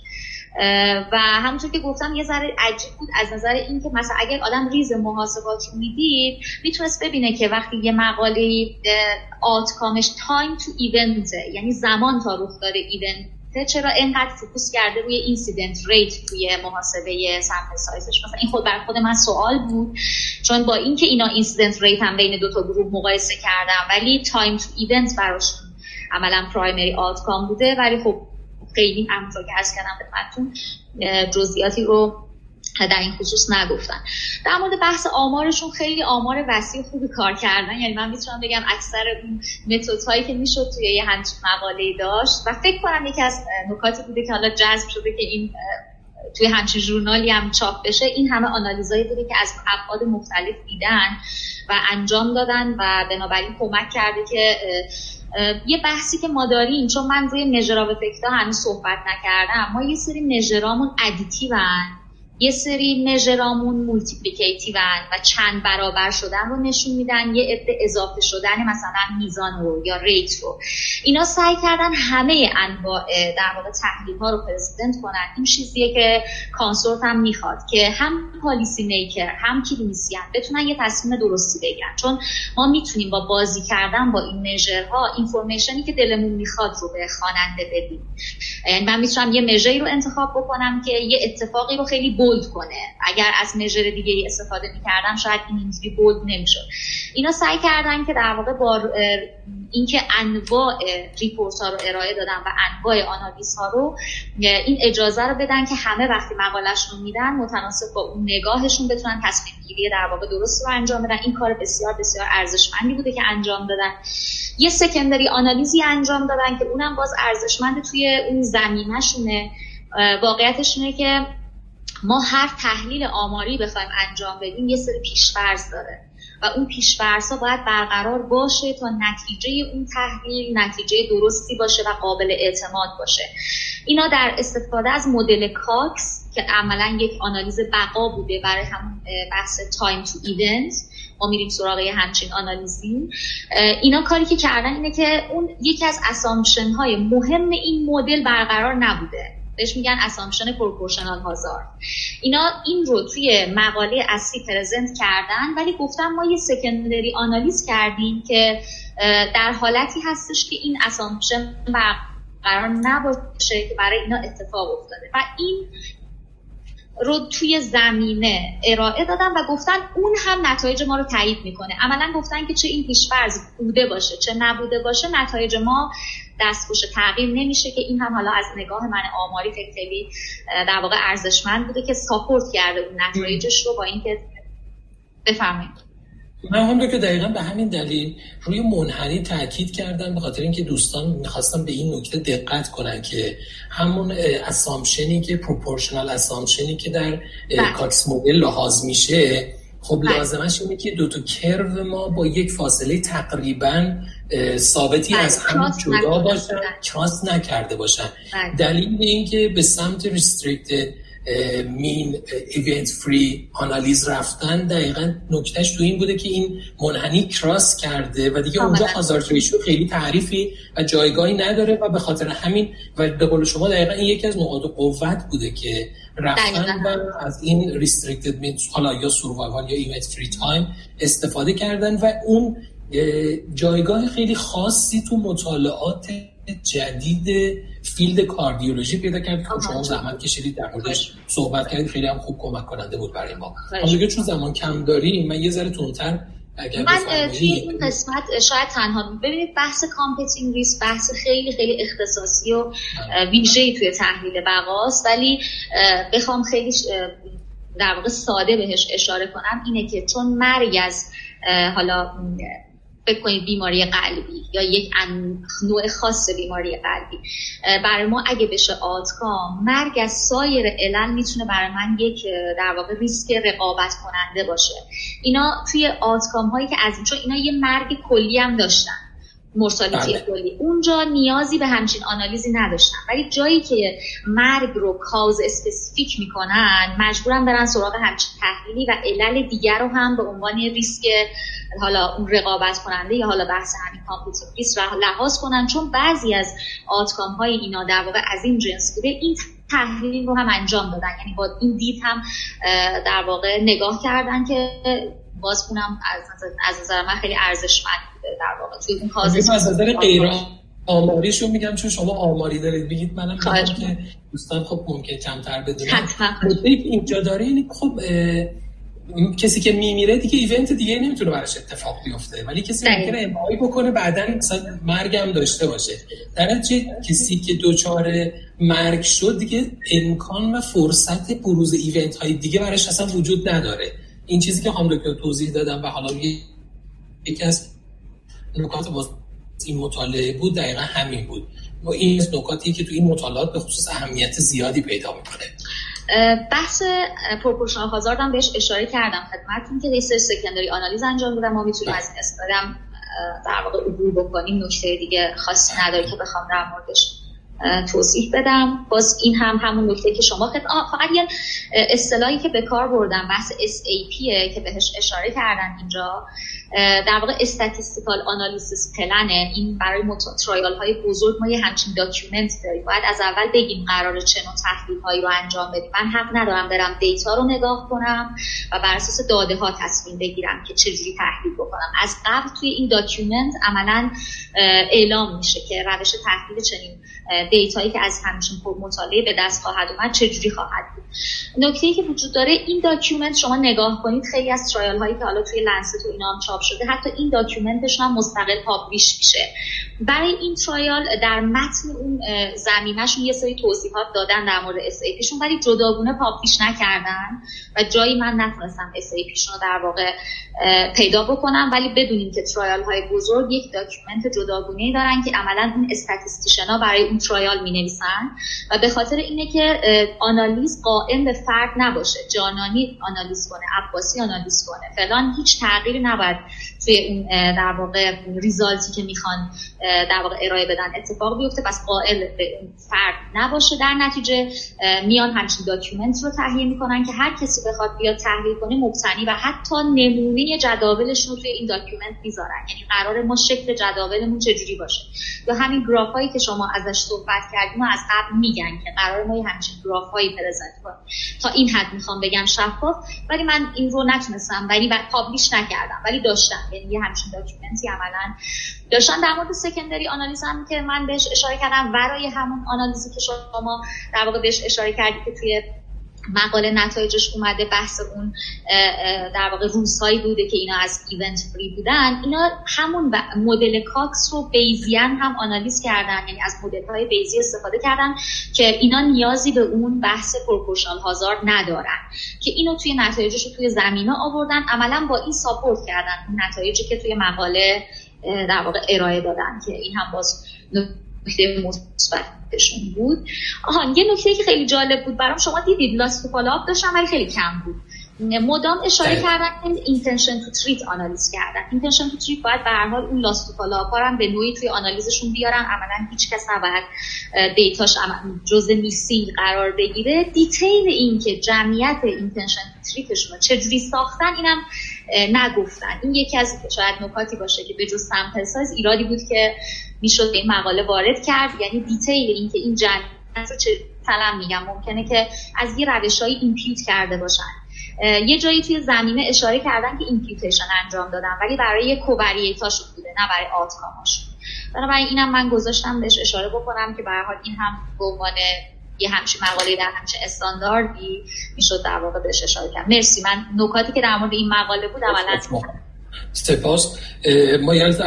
و همونطور که گفتم یه ذره عجیب بود از نظر اینکه مثلا اگر آدم ریز محاسباتی می‌دید می‌تونست ببینه که وقتی یه مقاله outcome ش time to event یعنی زمان تا رخداد event چرا اینقدر focus کرده روی incidence rate توی محاسبه sample size ش؟ مثلا این خود بر خود من سوال بود چون با اینکه اینا incidence rate هم بین دو تا گروه مقایسه کردم ولی time to event براشون عملا پرایمری آتکام بوده ولی خب خیلی همونطور که از کردم خدمتتون جزئیاتی رو در این خصوص نگفتن. در مورد بحث آمارشون خیلی آمار وسیع خوبی کار کردن. یعنی من می‌تونم بگم اکثر اون متد هایی که می‌شد توی یه همچین مقاله داشت و فکر کنم یکی از نکاتی بوده که حالا جذب شده که این توی همچین ژورنالی هم چاپ بشه این همه آنالیزایی بوده که از ابعاد مختلف دیدن و انجام دادن و بنابراین کمک کرده که یه بحثی که ما داریم چون من روی measure effect هنوز صحبت نکردم ما یه سری measure امون additive ان. یه سری measure امون multiplicative و چند برابر شدن رو نشون میدن یه عده اضافه شدن مثلا میزان رو یا rate رو. اینا سعی کردن همه انواع در واقع تحلیل ها رو present کنن. این چیزیه که CONSORT هم می‌خواد که هم policy maker هم clinician بتونن یه تصمیم درستی بگیرن. چون ما می‌تونیم با بازی کردن با این measure ها information ی که دلمون می‌خواد رو به خواننده بدیم. یعنی من می‌تونم یه measure ی رو انتخاب بکنم که یه اتفاقی رو خیلی bold کنه. اگر از measure دیگه استفاده می‌کردم شاید این اینجوری bold نمی‌شد. اینا سعی کردن که در واقع با اینکه انواع report ها رو ارائه دادن و انواع آنالیز ها رو این اجازه رو بدن که همه وقتی مقالهشون میدن متناسب با اون نگاهشون بتونن تصمیم گیری در واقع درست رو انجام بدن. این کار بسیار بسیار ارزشمندی بوده که انجام دادن. یه سکندری آنالیزی انجام دادن که اونم باز ارزشمند توی اون زمینهشونه. واقعیتش اینه که ما هر تحلیل آماری بخوایم انجام بدیم یه سری پیشفرض داره. و اون پیشفرض ها باید برقرار باشه تا نتیجه اون تحلیل نتیجه درستی باشه و قابل اعتماد باشه. اینا در استفاده از مدل کاکس که عملا یک آنالیز بقا بوده برای همون بحث time to event ما میریم سراغ همچین آنالیزی. اینا کاری که کردن اینه که اون یکی از assumption های مهم این مدل برقرار نبوده. بهش میگن assumption proportional hazard اینا این رو توی مقاله اصلی present کردن ولی گفتن ما یه secondary آنالیز کردیم که در حالتی هستش که این اسامشن برقرار نباشه که برای اینا اتفاق افتاده. و این رو توی زمینه ارائه دادن و گفتن اون هم نتایج ما رو تایید می‌کنه. عملا گفتن که چه این پیشفرض بوده باشه چه نبوده باشه نتایج ما دستخوش تغییر نمیشه که این هم حالا از نگاه من آماری خیلی در واقع ارزشمند بوده که ساپورت کرده اون نتایجش رو با اینکه بفرمایید من هم که دقیقا به همین دلیل روی منحنی تاکید کردم به خاطر اینکه دوستان می‌خواستم به این نکته دقت کنن که همون assumption ی که proportional assumption ی که در بله. کاکس مدل لحاظ میشه خب بله. لازمش اینه که دو تا curve ما با یک فاصله تقریبا ثابتی بله. از هم جدا باشن cross نکرده باشن دلیل اینکه به سمت restricted mean event free آنالیز رفتن دقیقا نکتهش تو این بوده که این منحنی cross کرده و دیگه اونجا hazard ratio خیلی تعریفی و جایگاهی نداره و به خاطر همین و به قول شما دقیقا این یکی از نقاط قوت بوده که رفتن و از این restricted mean حالا یا survival یا event free time استفاده کردن و اون جایگاه خیلی خاصی تو مطالعات جدید field کاردیولوژی پیدا کرد که شما زحمت کشیدید در موردش صحبت کردید. خیلی هم خوب کمک کننده بود برای ما. حالا چون زمان کم داریم من یه ذره تندتر من توی این قسمت شاید تنها ببینید بحث competing risk بحث خیلی خیلی اختصاصی و ویژه‌ای توی تحلیل بقاست. ولی بخوام خیلی در واقع ساده بهش اشاره کنم. اینه که چون مرگ از حالا فکر کنید بیماری قلبی یا یک نوع خاص بیماری قلبی. برای ما اگه بشه outcome مرگ از سایر علل می‌تونه برای من یک در واقع ریسک رقابت کننده باشه. اینا توی outcome هایی که از چون اینا یه مرگ کلی هم داشتن. mortality بله. کلی اونجا نیازی به همچین آنالیزی نداشتن. ولی جایی که مرگ رو cause specific می‌کنن مجبورن برن سراغ همچین تحلیلی و علل دیگر رو هم به عنوان ریسک حالا اون رقابت کننده یا حالا بحث همین کامپیوتر ریسک رو لحاظ کنن. چون بعضی از آتکام های اینا در واقع از این جنس بوده. این تحلیل رو هم انجام دادن. یعنی با این دید هم در واقع نگاه کردن که باز اونم از از نظر من خیلی ارزشمند بوده در واقع. توی اون کاز از نظر غیر آماریشو میگم چون شما آماری دارید. بگید منم که دوستان خب ممکن کمتر بدونم اینجا داره اینه خب کسی که میمیره دیگه ایونت دیگه نمی‌تونه براش اتفاق بیفته. ولی کسی ممکنه امایی بکنه بعدا مثلا مرگم داشته باشه. در کسی که دوچار مرگ شد دیگه امکان و فرصت بروز ایونت های دیگه براش اصلا وجود نداره. این چیزی که هم دکتر توضیح دادم و حالا یکی از نکات باز این مطالعه بود دقیقا همین بود. و این نکاتی که تو این مطالعات به خصوص اهمیت زیادی پیدا می‌کنه. بحث proportional hazard هم بهش اشاره کردم. خدمتتون که research secondary آنالیز انجام دادم ما می‌تونیم از این استادم در واقع عبور بکنیم. نکته دیگه خاصی نداره که بخوام در موردش توضیح بدم. باز این هم همون نکته که شما خد... فقط یه اصطلاحی که به کار بردم بحث SAP که بهش اشاره کردن اینجا. در واقع statistical analysis plan ه این برای trial های بزرگ ما یه همچین document داریم. باید از اول بگیم قرار چه نوع تحلیل هایی رو انجام بدیم. من حق ندارم برم دیتا رو نگاه کنم و بر اساس داده ها تصمیم بگیرم که چجوری تحلیل بکنم. از قبل توی این document عملا اعلام میشه که روش تحلیل چنین دیتایی که از همچین مطالعه به دست خواهد اومد چجوری خواهد بود. نکته که وجود داره این document شما نگاه کنید خیلی از trial هایی که حالا توی لنست و اینا هم چاپ شده حتی این document ش هم مستقل publish میشه. برای این trial در متن اون ضمیمه‌شون یه سری توضیحات دادن در مورد SAP ولی جداگونه publish نکردن و جایی من نتونستم SAP رو در واقع پیدا بکنم. ولی بدونیم که trial های بزرگ یک document جداگونه دارن که عملا اون statistician برای اون trial می نویسن و به خاطر اینه که آنالیز قائم به فرد نباشه. جانانی آنالیز کنه عباسی آنالیز کنه. فلان هیچ تغییری نباید توی اون در واقع result ی که می‌خوان در واقع ارائه بدن اتفاق بیفته. پس قائم به فرد نباشه. در نتیجه میان همچین document رو تهیه می‌کنن که هر کسی بخواد بیاد تحلیل کنه مبتنی و حتی نمونه جداولشون رو توی این document می‌ذارن. یعنی قرار ما شکل جداولمون چجوری باشه. یا همین گراف هایی که شما ازش صحبت کردیم و از قبل میگن که قرار ما همچین گراف هایی present کنیم. تا این حد می‌خوام بگم شفاف ولی من این رو نتونستم ولی publish نکردم ولی داشتم. یعنی یه همچین document ی عملا داشتن. در مورد secondary آنالیز هم که من بهش اشاره کردم ورای همون آنالیزی که شما در واقع بهش اشاره کردی که توی مقاله نتایجش اومده بحث اون در واقع روزهایی بوده که اینا از event free بودن. اینا همون مدل کاکس رو Bayesian هم آنالیز کردن یعنی از مدل های بیزی استفاده کردن که اینا نیازی به اون بحث proportional hazard ندارن. که اینو توی نتایجش رو توی ضمیمه آوردن عملا با این support کردن. اون نتایجی که توی مقاله در واقع ارائه دادن که این هم باز نکته مثبتشون بود. آها یه نکته که خیلی جالب بود برام شما دیدید lost follow-up داشتن ولی خیلی کم بود. مدام اشاره کردن که intention to treat آنالیز کردن. intention to treat باید به هر حال اون lost to هم به نوعی توی آنالیزشون بیارن. عملا هیچ کس نباید دیتاش جزء missing قرار بگیره. detail این که جمعیت intention to treat شون چجوری ساختن اینم نگفتن. این یکی از شاید نکاتی باشه که به جز sample size ایرادی بود که می‌شد این مقاله وارد کرد. یعنی detail این که این رو چه سلام میگم. ممکنه که از یه روشهایی impute کرده باشن. یه جایی توی زمینه اشاره کردن که imputation انجام دادن ولی برای covariate اشون بوده نه برای outcome اشون بنابراین اینم من گذاشتم بهش اشاره بکنم که به حال این هم به عنوان یه همچین مقاله در همچین استانداردی می‌شد در واقع بهش اشاره کرد. مرسی. من نکاتی که در مورد این مقاله بود اولا سپاس. ما یاد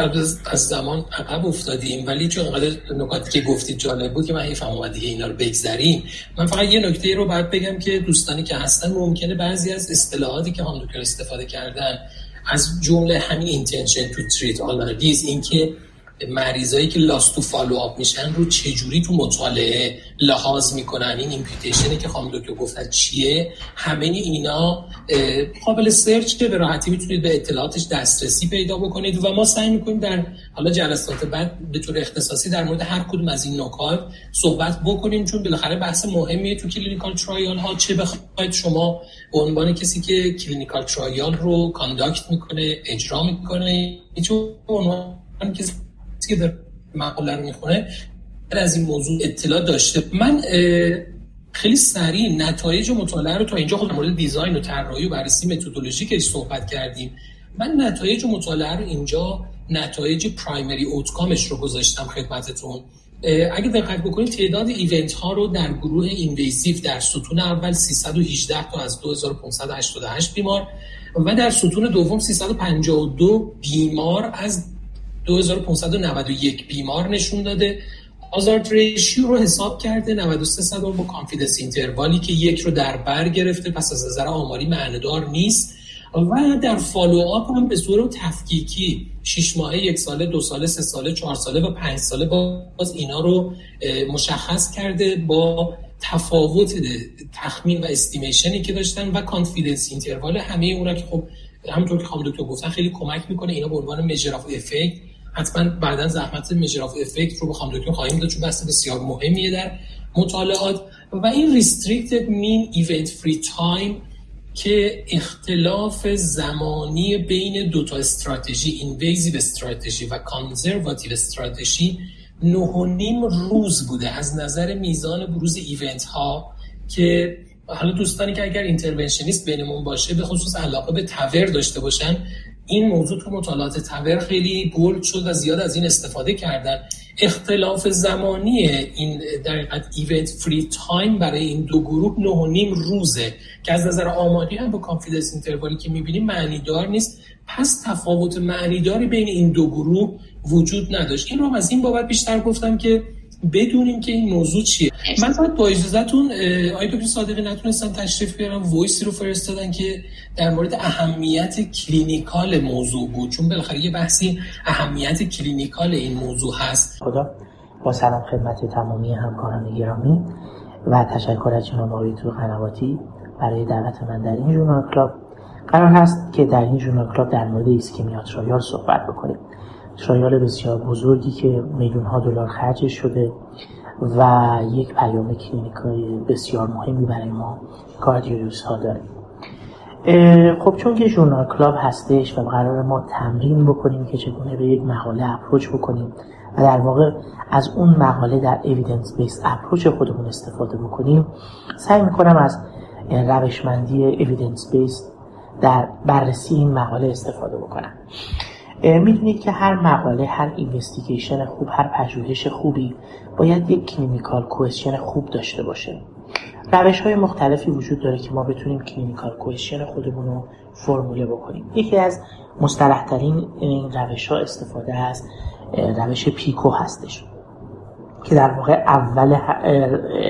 از زمان عقب افتادیم ولی چون قدر نکاتی که گفتید جالب بود که من حیفم اومد دیگه اینا رو بگذریم. من فقط یه نکته رو باید بگم که دوستانی که هستن ممکنه بعضی از اصطلاحاتی که هم استفاده کردن از جمله همین intention to treat analysis این که مریضایی که lost to follow میشن رو چجوری تو مطالعه لحاظ می‌کنن؟ این imputation ی که خانم دکتر گفتن چیه؟ همه اینا قابل سرچ که به راحتی می‌تونید به اطلاعاتش دسترسی پیدا بکنید و ما سعی می‌کنیم در حالا جلسات بعد به طور اختصاصی در مورد هر کدوم از این نکات صحبت بکنیم چون بالاخره بحث مهمیه تو clinical trial ها چه بخواید. شما به عنوان کسی که clinical trial رو conduct می‌کنه اجرا می‌کنه چون عنوان کسی که در مقاله رو می‌خونه از این موضوع اطلاع داشته. من خیلی سریع نتایج مطالعه رو تا اینجا خود مورد design و طراحی و بررسی متدولوژیک صحبت کردیم. من نتایج مطالعه رو اینجا نتایج primary outcome ش رو گذاشتم خدمتتون. اگه دقت بکنید تعداد event ها رو در گروه invasive در ستون اول 318 تا از 2588 بیمار و در ستون دوم 352 بیمار از 2591 بیمار نشون داده. hazard ratio رو حساب کرده 93 صدم با confidence interval ی که یک رو در بر گرفته پس از نظر آماری معنیدار نیست. و در follow up هم به صورت تفکیکی 6 ماهه یک ساله دو ساله سه ساله چهار ساله و پنج ساله باز اینا رو مشخص کرده با تفاوت تخمین و estimation ی که داشتن و confidence interval همه اونا که خب همونطور که خانم دکتر گفتن خیلی کمک می‌کنه. اینا به عنوان measure of effect حتما بعدا زحمت measure of effect رو به خانم دکتر خواهیم داد چون بحث بسیار مهمیه در مطالعات. و این restricted mean event free time که اختلاف زمانی بین دو تا استراتژی invasive strategy و conservative strategy نه و نیم روز بوده. از نظر میزان بروز event ها که حالا دوستانی که اگر interventionist بینمون باشه به خصوص علاقه به TAVR داشته باشن این موضوع تو مطالعات TAVR خیلی bold شد و زیاد از این استفاده کردن. اختلاف زمانی این در event free time برای این دو گروه نه و نیم روزه که از نظر آماری هم با confidence interval ی که می‌بینیم معنی دار نیست. پس تفاوت معنیداری بین این دو گروه وجود نداشت. این رو از این بابت بیشتر گفتم که بدونیم که این موضوع چیه. من باید با اجازهتون آقای دکتر صادقی نتونستن تشریف بیارم voice ی رو فرستادن که در مورد اهمیت clinical موضوع بود. چون بالاخره یه بحثی اهمیت clinical این موضوع هست. خدا با سلام خدمت تمامی همکاران گرامی و تشکر از جناب آقای دکتر قنواتی برای دعوت من در این journal club. قرار هست که در این journal club در مورد ISCHEMIA trial صحبت بکنیم. trial بسیار بزرگی که میلیون ها دلار خرج شده و یک پیام clinical بسیار مهمی برای ما کاردیولوژیست ها داره خب چون که journal club هستش و قرار ما تمرین بکنیم که چگونه به یک مقاله approach بکنیم و در واقع از اون مقاله در evidence based approach خودمون استفاده بکنیم سعی می‌کنم از روشمندی evidence based در بررسی این مقاله استفاده بکنم. می‌دونید که هر مقاله هر investigation خوب هر پژوهش خوبی باید یک clinical question خوب داشته باشه. روش های مختلفی وجود داره که ما بتونیم clinical question خودمون رو فرموله بکنیم. یکی از مصطلح ترین این روش ها استفاده از روش PICO هستش که در واقع اول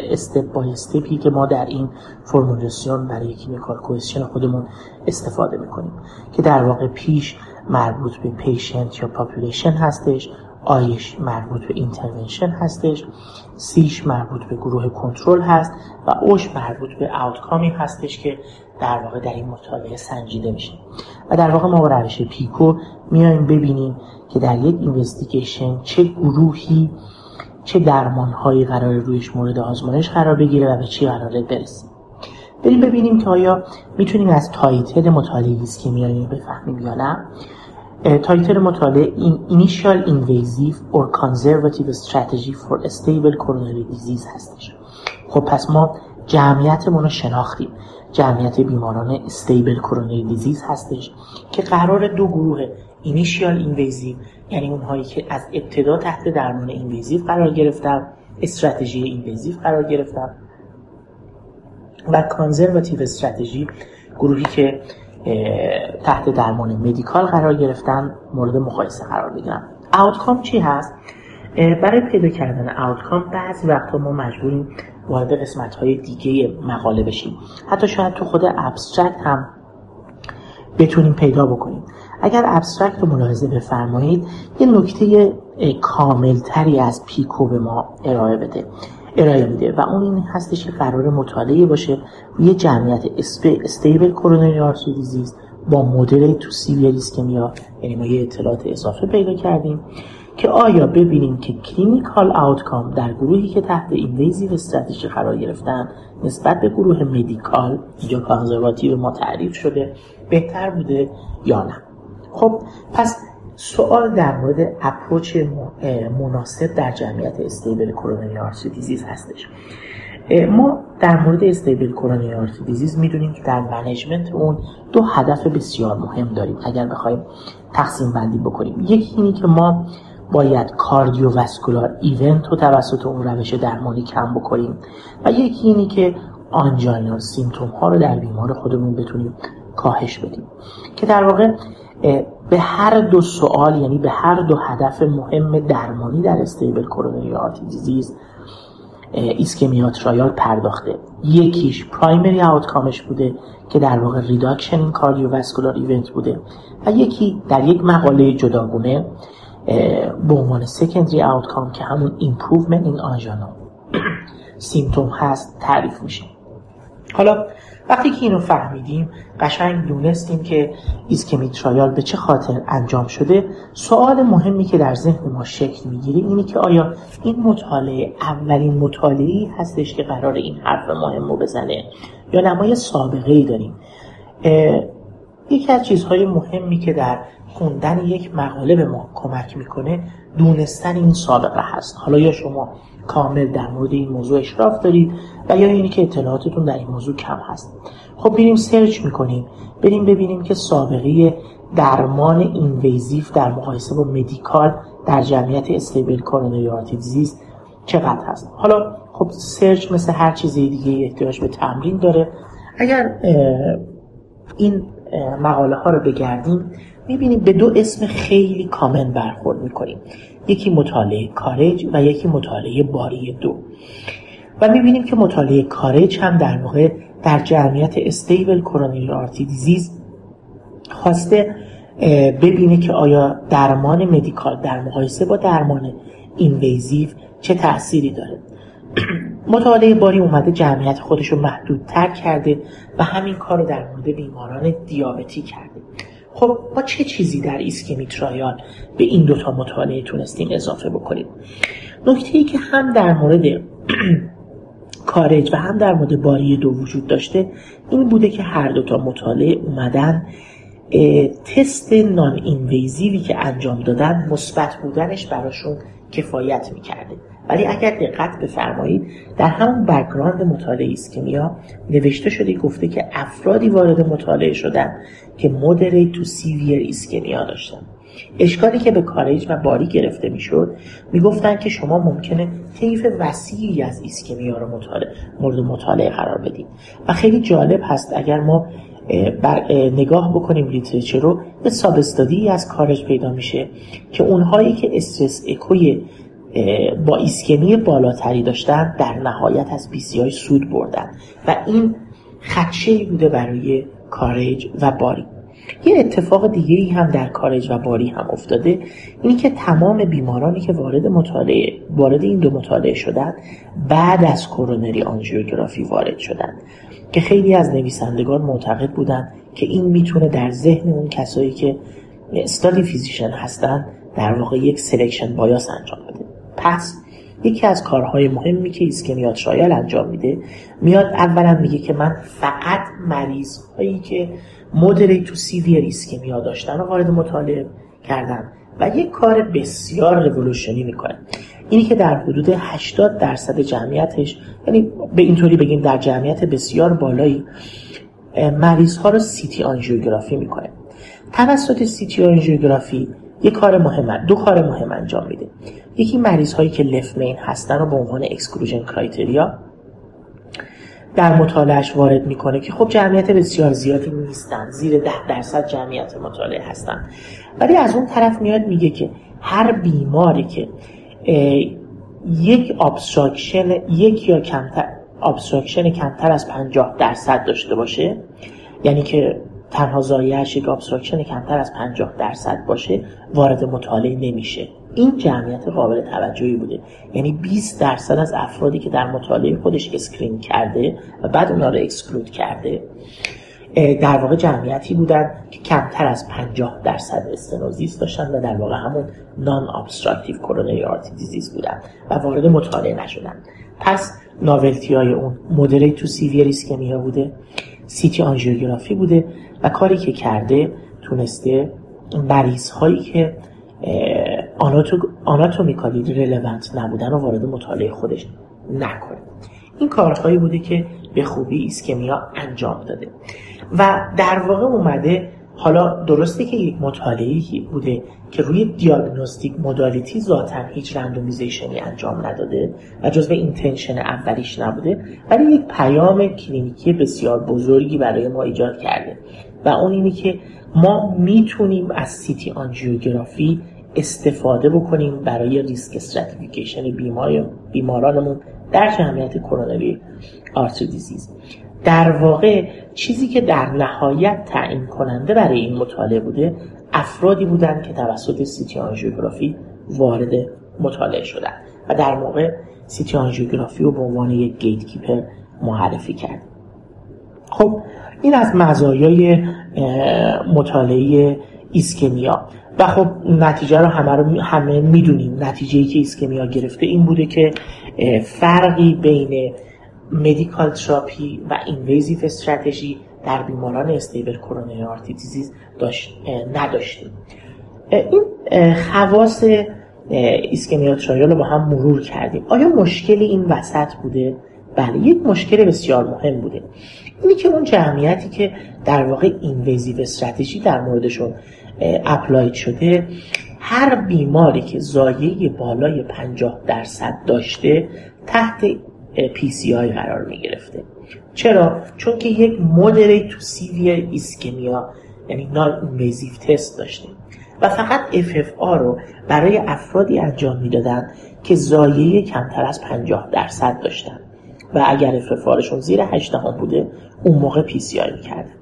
step by step ی که ما در این فرمولاسیون برای clinical question خودمون استفاده می‌کنیم که در واقع P ش مربوط به patient یا population هستش I ش مربوط به intervention هستش C ش مربوط به گروه کنترل هست و O ش مربوط به outcome ی هستش که در واقع در این مطالعه سنجیده میشه. و در واقع ما با روش PICO میایم ببینیم که در یک investigation چه گروهی چه درمانهایی قراره رویش مورد آزمایش قرار بگیره و به چی قراره برسیم بریم ببینیم که آیا می‌تونیم از title مطالعه ISCHEMIA بفهمیم یا نه. title مطالعه این Initial Invasive or Conservative Strategy for Stable Coronary Disease هستش. خب پس ما جمعیتمون رو شناختیم. جمعیت بیماران stable coronary disease هستش که قراره دو گروه initial invasive یعنی اونهایی که از ابتدا تحت درمان invasive قرار گرفتن استراتژی invasive قرار گرفتن و conservative strategy گروهی که تحت درمان medical قرار گرفتن مورد مقایسه قرار بگیرن. outcome چی هست؟ برای پیدا کردن outcome بعضی وقتا ما مجبوریم وارد قسمت های دیگه مقاله بشیم. حتی شاید تو خود abstract هم بتونیم پیدا بکنیم. اگر abstract رو ملاحظه بفرمایید یه نکته کاملتری از PICO به ما ارائه بده. ارائه میده و اون این هستش که قرار مطالعه باشه. روی جمعیت stable coronary artery disease با moderate to severe ischemia یعنی ما یه اطلاعات اضافه پیدا کردیم که آیا ببینیم که clinical outcome در گروهی که تحت invasive strategy قرار گرفتن نسبت به گروه medical اینجا conservative ما تعریف شده بهتر بوده یا نه. خب پس سوال در مورد approach مناسب در جمعیت stable coronary artery disease هستش. ما در مورد stable coronary artery disease می‌دونیم که در management اون دو هدف بسیار مهم داریم. اگر بخوایم تقسیم بندی بکنیم یکی اینی که ما باید cardiovascular event رو توسط اون روش درمانی کم بکنیم و یکی اینی که angina symptom ها رو در بیمار خودمون بتونیم کاهش بدیم. که در واقع به هر دو سوال یعنی به هر دو هدف مهم درمانی در stable coronary artery disease ISCHEMIA trial پرداخته. یکیش primary outcome ش بوده که در واقع reduction این cardiovascular event بوده و یکی در یک مقاله جداگونه به عنوان secondary outcome که همون improvement این angina symptom هست تعریف میشه. حالا وقتی که اینو فهمیدیم قشنگ دونستیم که ISCHEMIA trial به چه خاطر انجام شده سوال مهمی که در ذهن ما شکل می‌گیره اینه که آیا این مطالعه اولین مطالعه هستش که قرار این حرف مهم رو بزنه یا نه ما یه سابقه ای داریم یکی از چیزهای مهمی که در خوندن یک مقاله به ما کمک می‌کنه دونستن این سابقه هست. حالا یا شما کامل در مورد این موضوع اشراف دارید و یا اینی که اطلاعاتتون در این موضوع کم هست. خب بریم search می‌کنیم. بریم ببینیم که سابقه درمان invasive در مقایسه با medical در جمعیت stable coronary artery disease چقدر هست؟ حالا خب search مثل هر چیز دیگه احتیاج به تمرین داره. اگر این مقاله ها رو بگردیم می‌بینیم به دو اسم خیلی common برخورد می‌کنیم. یکی مطالعه COURAGE و یکی مطالعه BARI دو. و می‌بینیم که مطالعه COURAGE هم در واقع در جمعیت stable coronary artery disease خواسته ببینه که آیا درمان medical در مقایسه با درمان invasive چه تأثیری داره. مطالعه BARI اومده جمعیت خودش رو محدودتر کرده و همین کار رو در مورد بیماران دیابتی کرده. خب ما چه چیزی در ISCHEMIA trial به این دوتا مطالعه تونستیم اضافه بکنیم نکته ای که هم در مورد COURAGE و هم در مورد BARI دو وجود داشته این بوده که هر دوتا مطالعه اومدن تست non-invasive ی که انجام دادن مثبت بودنش براشون کفایت می‌کرده. ولی اگر دقت بفرمایید در همون background مطالعه ISCHEMIA نوشته شده گفته که افرادی وارد مطالعه شدن که moderate to severe ischemia داشتن. اشکالی که به COURAGE و BARI گرفته می‌شد می‌گفتن که شما ممکنه طیف وسیعی از ischemia رو مطالعه مورد مطالعه قرار بدید. و خیلی جالب هست اگر ما بر نگاه بکنیم لیترچر رو به سابستادی از کارج پیدا میشه که اونهایی که استرس اکوی با ایسکمی بالاتری داشتن در نهایت از های سود بردن. و این خدشه بوده برای کارج و باری. یه اتفاق دیگه ای هم در کارج و باری هم افتاده. اینی که تمام بیمارانی که وارد مطالعه وارد این دو مطالعه شدن بعد از coronary angiography وارد شدن. که خیلی از نویسندگان معتقد بودند که این می‌تونه در ذهن اون کسایی که study physician هستن در واقع یک selection bias انجام بده. پس یکی از کارهای مهمی که ISCHEMIA trial انجام میده میاد اولا میگه که من فقط مریض هایی که moderate to severe ischemia داشتن رو وارد مطالعه کردن و یک کار بسیار رولوشنی می‌کنه. اینی که در حدود 80 درصد جمعیتش یعنی به اینطوری بگیم در جمعیت بسیار بالایی مریض ها رو CT angiography می‌کنه. توسط CT angiography یک کار مهم دو کار مهم انجام میده. یکی مریض هایی که left main هستن رو به عنوان exclusion criteria در مطالعهش وارد می‌کنه که خب جمعیت بسیار زیادی نیستن زیر ده درصد جمعیت مطالعه هستن. ولی از اون طرف میاد میگه که هر بیماری که یک obstruction یک یا کمتر obstruction کمتر از 50 درصد داشته باشه یعنی که تنها ضایعه‌ش یک obstruction کمتر از 50 درصد باشه وارد مطالعه نمیشه. این جمعیت قابل توجهی بوده. یعنی 20 درصد از افرادی که در مطالعه خودش screen کرده و بعد اونا رو exclude کرده در واقع جمعیتی بودن که کمتر از 50 درصد stenosis داشتن و در واقع همون non-obstructive coronary artery disease بودن و وارد مطالعه نشدن. پس novelty های اون moderate to severe ischemia بوده CT angiography بوده و کاری که کرده تونسته مریض هایی که anatomically relevant نبودن و وارد مطالعه خودش نکنه. این کارهایی بوده که به خوبی ایسکمیا انجام داده. و در واقع اومده حالا درسته که یک مطالعه بوده که روی diagnostic modality ذاتا هیچ randomization ی انجام نداده و جزو intention اولیش نبوده ولی یک پیام clinical ی بسیار بزرگی برای ما ایجاد کرده. و اون اینه که ما می‌تونیم از CT angiography استفاده بکنیم برای risk stratification بیمار بیمارانمون در جمعیت coronary artery disease. در واقع چیزی که در نهایت تعیین کننده برای این مطالعه بوده افرادی بودند که توسط CT angiography وارد مطالعه شدن و در موقع CT angiography رو به عنوان یک gatekeeper معرفی کرد خب این از مزایای مطالعه ایسکمیا. و خب نتیجه رو همه رو همه می‌دونیم. نتیجه ای که ایسکمیا گرفته این بوده که فرقی بین medical therapy و invasive strategy در بیماران stable coronary artery disease داشت نداشته این خواص ISCHEMIA trial رو با هم مرور کردیم. آیا مشکلی این وسط بوده؟ بله یک مشکل بسیار مهم بوده. اینی که اون جمعیتی که در واقع invasive strategy در موردشون applied شده. هر بیماری که ضایعه بالای 50 درصد داشته تحت PCI قرار می گرفته چرا؟ چون که یک moderate to severe ischemia یعنی non-invasive test داشته. و فقط FFR رو برای افرادی انجام می‌دادن که ضایعه کمتر از 50 درصد داشتن. و اگر FFR شون زیر 8 بوده اون موقع PCI می‌کردن.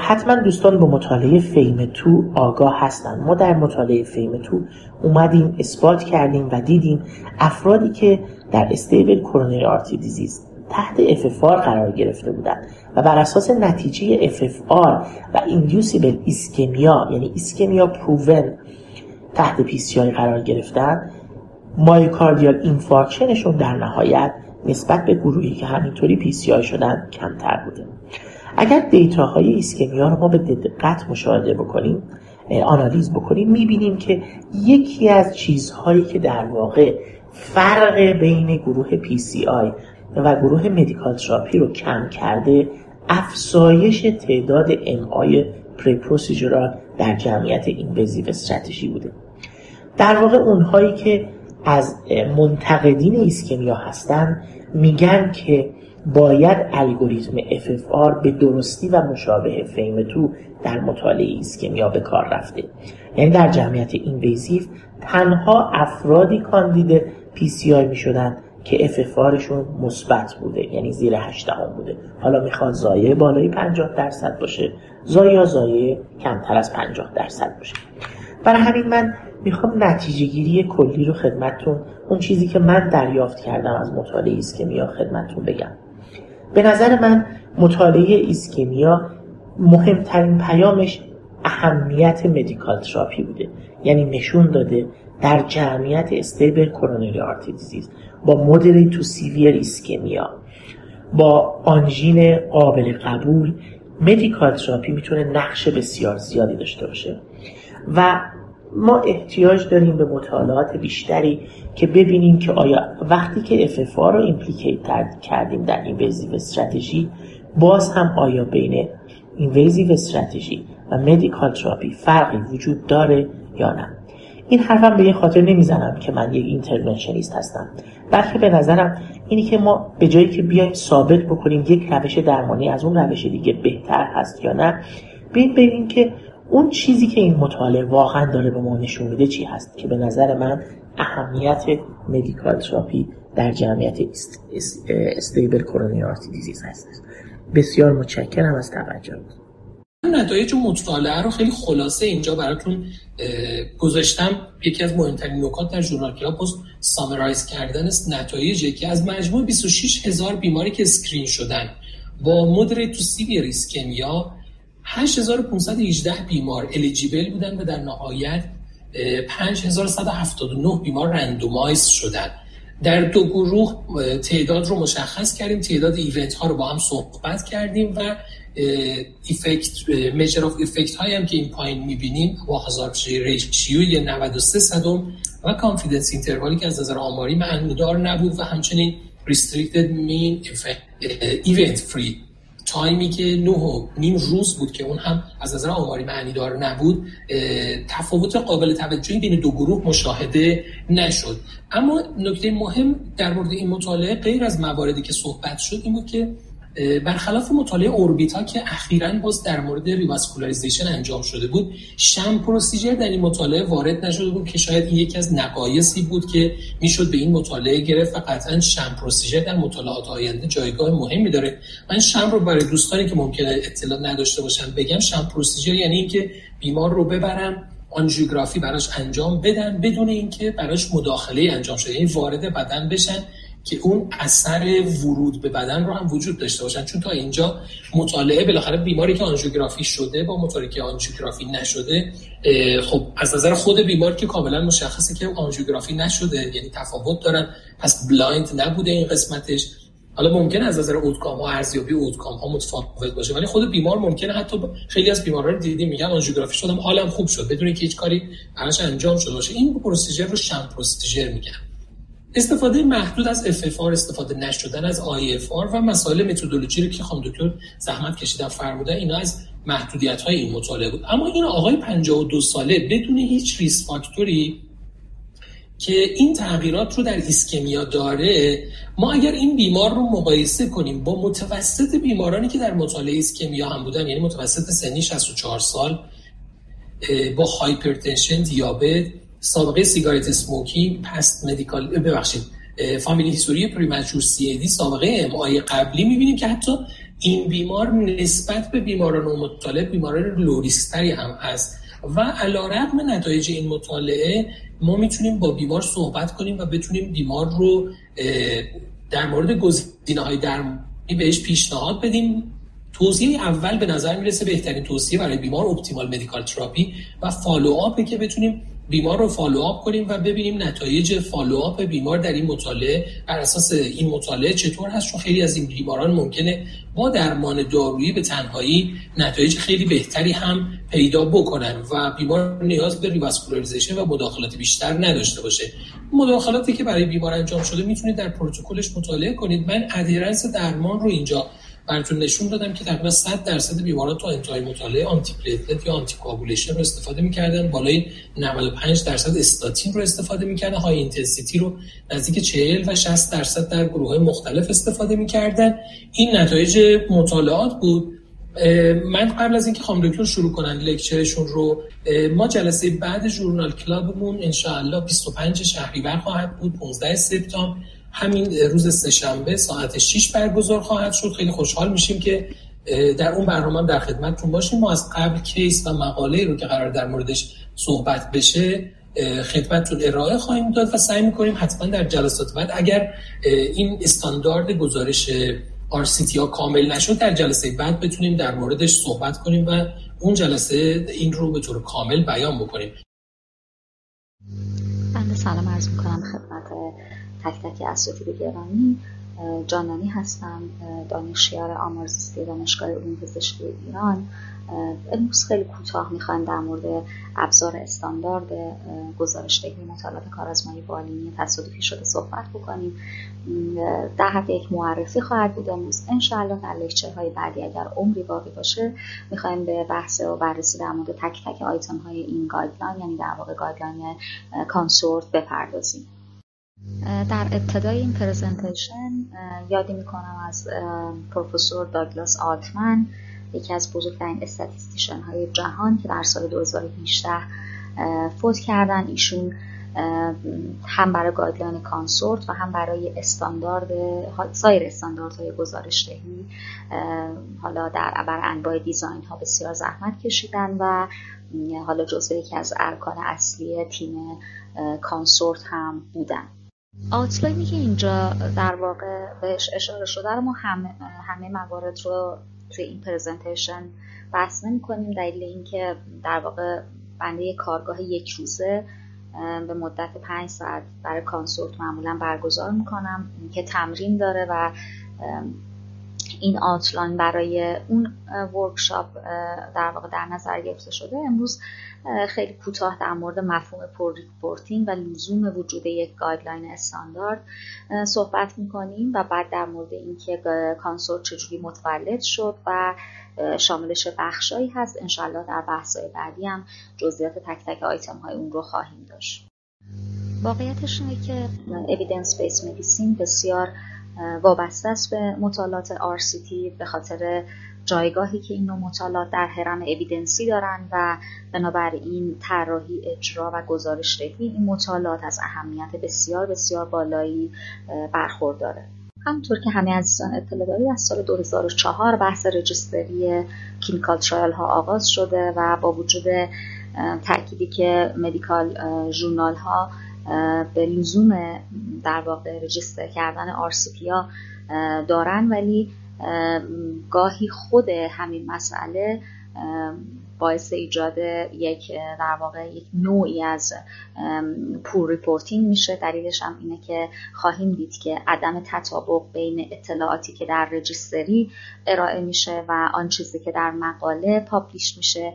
حتما دوستان به مطالعه FAME 2 آگاه هستن. ما در مطالعه FAME 2 اومدیم اثبات کردیم و دیدیم افرادی که در stable coronary artery disease تحت FFR قرار گرفته بودند و بر اساس نتیجه FFR و inducible ischemia یعنی ischemia proven تحت PCI قرار گرفتن myocardial infarction شون در نهایت نسبت به گروهی که همینطوری PCI شدن کمتر بوده. اگر دیتاهای ایسکمیا رو ما به دقت مشاهده بکنیم آنالیز بکنیم می‌بینیم که یکی از چیزهایی که در واقع فرق بین گروه PCI و گروه medical therapy رو کم کرده افزایش تعداد MI periprocedural در جمعیت invasive strategy بوده. در واقع اونهایی که از منتقدین ایسکمیا هستن میگن که باید الگوریتم FFR به درستی و مشابه FAME 2 در مطالعه ایسکمیا به کار رفته. یعنی در جمعیت invasive تنها افرادی کاندید PCI می شدن که FFR شون مثبت بوده یعنی زیر 8 بوده. حالا می‌خواد ضایعه بالای 50 درصد باشه ضایعه ضایعه کمتر از 50 درصد باشه. برای همین من می‌خوام نتیجه گیری کلی رو خدمتتون اون چیزی که من دریافت کردم از مطالعه ایسکمیا خدمتتون بگم. به نظر من مطالعه ایسکمیا مهمترین پیامش اهمیت medical therapy بوده. یعنی نشون داده در جمعیت stable coronary artery disease با moderate to severe ischemia با آنژین قابل قبول medical therapy می‌تونه نقش بسیار زیادی داشته باشه. و ما احتیاج داریم به مطالعات بیشتری که ببینیم که آیا وقتی که FFR رو implicate کردیم در invasive strategy باز هم آیا بین invasive strategy و medical therapy فرقی وجود داره یا نه؟ این حرفم به یه خاطر نمی‌زنم که من یک interventionist هستم. بلکه به نظرم اینی که ما به جایی که بیایم ثابت بکنیم یک روش درمانی از اون روش دیگه بهتر هست یا نه بیایم ببینیم که اون چیزی که این مطالعه واقعا داره به ما نشون میده چی هست. که به نظر من اهمیت medical therapy در جمعیت stable coronary artery disease هست. بسیار متشکرم از توجهتون نتایج مطالعه رو خیلی خلاصه اینجا براتون گذاشتم. یکی از مهمترین نکات در journal club هاست summarize کردن نتایجی که از مجموع 26 هزار بیماری که screen شدن با moderate to severe ischemia 8518 بیمار eligible بودن و در نهایت 5179 بیمار randomize شدن. در دو گروه تعداد رو مشخص کردیم تعداد event ها رو با هم صحبت کردیم و effect measure of effect هایی هم که این پایین می‌بینیم با hazard ratio 93 صدم و confidence interval ی که از نظر آماری معنودار نبود و همچنین restricted mean event free time ی که نه و نیم روز بود که اون هم از نظر آماری معنی دار نبود تفاوت قابل توجهی بین دو گروه مشاهده نشد. اما نکته مهم در مورد این مطالعه غیر از مواردی که صحبت شد این بود که برخلاف مطالعه ORBITA که اخیرا باز در مورد revascularization انجام شده بود sham procedure در این مطالعه وارد نشده بود که شاید این یکی از نقایصی بود که می‌شد به این مطالعه گرفت و قطعا شم پروسیجر در مطالعات آینده جایگاه مهمی داره. من شم رو برای دوستانی که ممکنه اطلاع نداشته باشن بگم شم پروسیجر یعنی اینکه بیمار رو ببرم آنژیوگرافی براش انجام بدن بدون اینکه براش مداخله انجام شده یعنی وارد بدن بشن. که اون اثر ورود به بدن رو هم وجود داشته باشن. چون تا اینجا مطالعه بالاخره بیماری که آنژیوگرافی شده با مطالعه که آنژیوگرافی نشده خب از نظر خود بیمار که کاملا مشخصه که آنژیوگرافی نشده یعنی تفاوت دارن. پس blind نبوده این قسمتش. حالا ممکن از نظر outcome ها ارزیابی outcome ها متفاوت باشه ولی خود بیمار ممکنه حتی خیلی از بیمارا رو دیدیم میگن آنژیوگرافی شدم حالم خوب شد. بدون که هیچ کاری براش انجام شده باشه. این procedure رو sham procedure میگن. استفاده محدود از FFR استفاده نشدن از IFR و مسائل متدولوژی رو که خانم دکتر زحمت کشیدن فرمودن اینا از محدودیت های این مطالعه بود. اما این آقای 52 ساله بدون هیچ risk factor ی که این تغییرات رو در ایسکمیا داره ما اگر این بیمار رو مقایسه کنیم با متوسط بیمارانی که در مطالعه ISCHEMIA هم بودن یعنی متوسط سنی 64 سال با hypertension دیابت سابقه cigarette smoking past medical ببخشید family history premature CAD سابقه MI قبلی می‌بینیم که حتی این بیمار نسبت به بیماران مطالعه بیماران lower risk تری هم هست. و علی‌رغم نتایج این مطالعه ما می‌تونیم با بیمار صحبت کنیم و بتونیم بیمار رو در مورد گزینه های درمانی بهش پیشنهاد بدیم. توصیه اول به نظر می‌رسه بهترین توصیه برای بیمار optimal medical therapy و follow که بتونیم بیمار رو follow up کنیم و ببینیم نتایج follow up بیمار در این مطالعه بر اساس این مطالعه چطور هست؟ چون خیلی از این بیماران ممکنه با درمان دارویی به تنهایی نتایج خیلی بهتری هم پیدا بکنن و بیمار نیاز به revascularization و مداخلات بیشتر نداشته باشه. مداخلاتی که برای بیمار انجام شده می‌تونید در پروتکلش مطالعه کنید. من adherence درمان رو اینجا براتون نشون دادم که تقریبا 100 درصد بیماران تا انتهای مطالعه antiplatelet یا anticoagulation رو استفاده می‌کردن. بالای 95 درصد استاتین رو استفاده می‌کردن. high intensity رو نزدیک 40 و 60 درصد در گروه مختلف استفاده می‌کردن. این نتایج مطالعات بود. من قبل از اینکه خانم دکتر شروع کنن لکچرشون رو ما جلسه بعد ژورنال کلابمون ان 25 شهریور خواهد بود 15 سپتامبر. همین روز سهشنبه ساعت 6 برگزار خواهد شد. خیلی خوشحال میشیم که در اون برنامه در خدمتتون باشیم. ما از قبل کیس و مقاله رو که قرار در موردش صحبت بشه خدمتتون ارائه خواهیم داد و سعی می‌کنیم حتما در جلسات بعد اگر این استاندارد گزارش RCT ها کامل نشد در جلسه بعد بتونیم در موردش صحبت کنیم و اون جلسه این رو به طور کامل بیان بکنیم. بنده سلام عرض می‌کنم خدمت تک تک اساتید گرامی جانانی هستم دانشیار آمارزیستی دانشگاه علوم پزشکی ایران. امروز خیلی کوتاه می‌خوایم در مورد ابزار استاندارد گزارش دهی مطالعات کارآزمایی بالینی تصادفی شده صحبت بکنیم. در حد یک معرفی خواهد بود امروز. انشاءالله در های بعدی اگر عمری باقی باشه می‌خوایم به بحث و بررسی در مورد تک تک آیتم های این guideline یعنی در واقع guideline CONSORT بپردازیم. در ابتدای این presentation یادی می‌کنم از پروفسور داگلاس آلتمن یکی از بزرگترین statistician های جهان که در سال 2018 فوت کردن. ایشون هم برای guideline CONSORT و هم برای استاندارد سایر استانداردهای گزارش دهی حالا در بر انواع design ها بسیار زحمت کشیدن و حالا جزو یکی از ارکان اصلی تیم CONSORT هم بودن. outline ی که اینجا در واقع بهش اشاره شده رو ما همه, همه موارد رو توی این presentation بحث نمی کنیم دلیل اینکه در واقع بنده یک کارگاه یک روزه به مدت پنج ساعت برای CONSORT معمولا برگزار می‌کنم. که تمرین داره و این outline برای اون workshop در واقع در نظر گرفته شده. امروز خیلی کوتاه در مورد مفهوم poor reporting و لزوم وجود یک guideline استاندارد صحبت می‌کنیم و بعد در مورد اینکه CONSORT چجوری متولد شد و شامل چه بخشایی هست انشالله در بحث‌های بعدی هم جزئیات تک تک آیتم های اون رو خواهیم داشت. واقعیتش اینه که evidence based medicine بسیار وابسته است به مطالعات RCT به خاطر جایگاهی که این مطالعات در هرم evidence ی دارند و بنابراین طراحی اجرا و گزارش دهی این مطالعات از اهمیت بسیار بسیار بالایی برخورداره. همونطور که همه عزیزان اطلاع دارید از سال 2004 بحث registry clinical trial ها آغاز شده و با وجود تأکیدی که medical journal ها به لزوم در واقع register کردن آرسیپیا دارن ولی گاهی خود همین مسئله باعث ایجاد یک در واقع یک نوعی از poor reporting میشه. دلیلش هم اینه که خواهیم دید که عدم تطابق بین اطلاعاتی که در registry ارائه میشه و آن چیزی که در مقاله publish میشه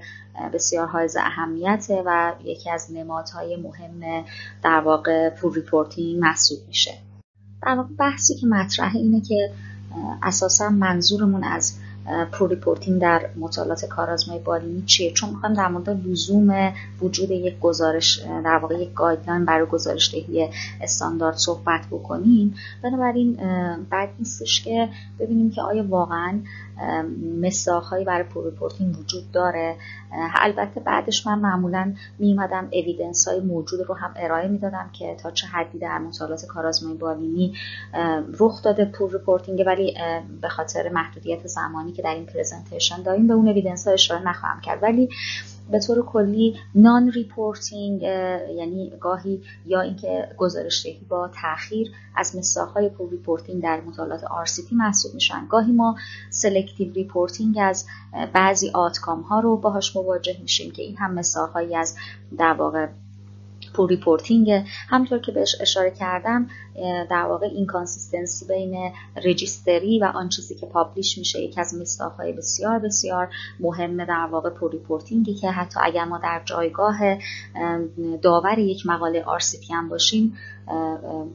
بسیار حائز اهمیته و یکی از نمادهای مهم در واقع poor reporting محسوب میشه. در واقع بحثی که مطرحه اینه که اساسا منظورمون از poor reporting در مطالعات کارآزمایی بالینی چیه؟ چون می‌خوایم در مورد لزوم وجود یک گزارش در واقع یک guideline برای گزارش دهی استاندارد صحبت بکنیم. بنابراین بد نیستش که ببینیم که آیا واقعا مصداق‌هایی برای poor reporting وجود داره. البته بعدش من معمولا میومدم evidence های موجود رو هم ارائه می‌دادم که تا چه حدی در مطالعات کارآزمایی بالینی رخ داده poor reporting ولی به خاطر محدودیت زمانی که در این presentation داریم به اون evidence ها اشاره نخواهم کرد. ولی به طور کلی non-reporting یعنی گاهی یا اینکه گزارش دهی با تاخیر از مصداق‌های poor reporting در مطالعات RCT محسوب میشن. گاهی ما selective reporting از بعضی outcome ها رو باهاش مواجه میشیم که این هم مثالهایی از در واقع poor reporting همطور که بهش اشاره کردم در واقع inconsistency بین registry و آن چیزی که publish میشه یکی از های بسیار بسیار مهم در واقع poor reporting ی که حتی اگر ما در جایگاه داور یک مقاله RCT هم باشیم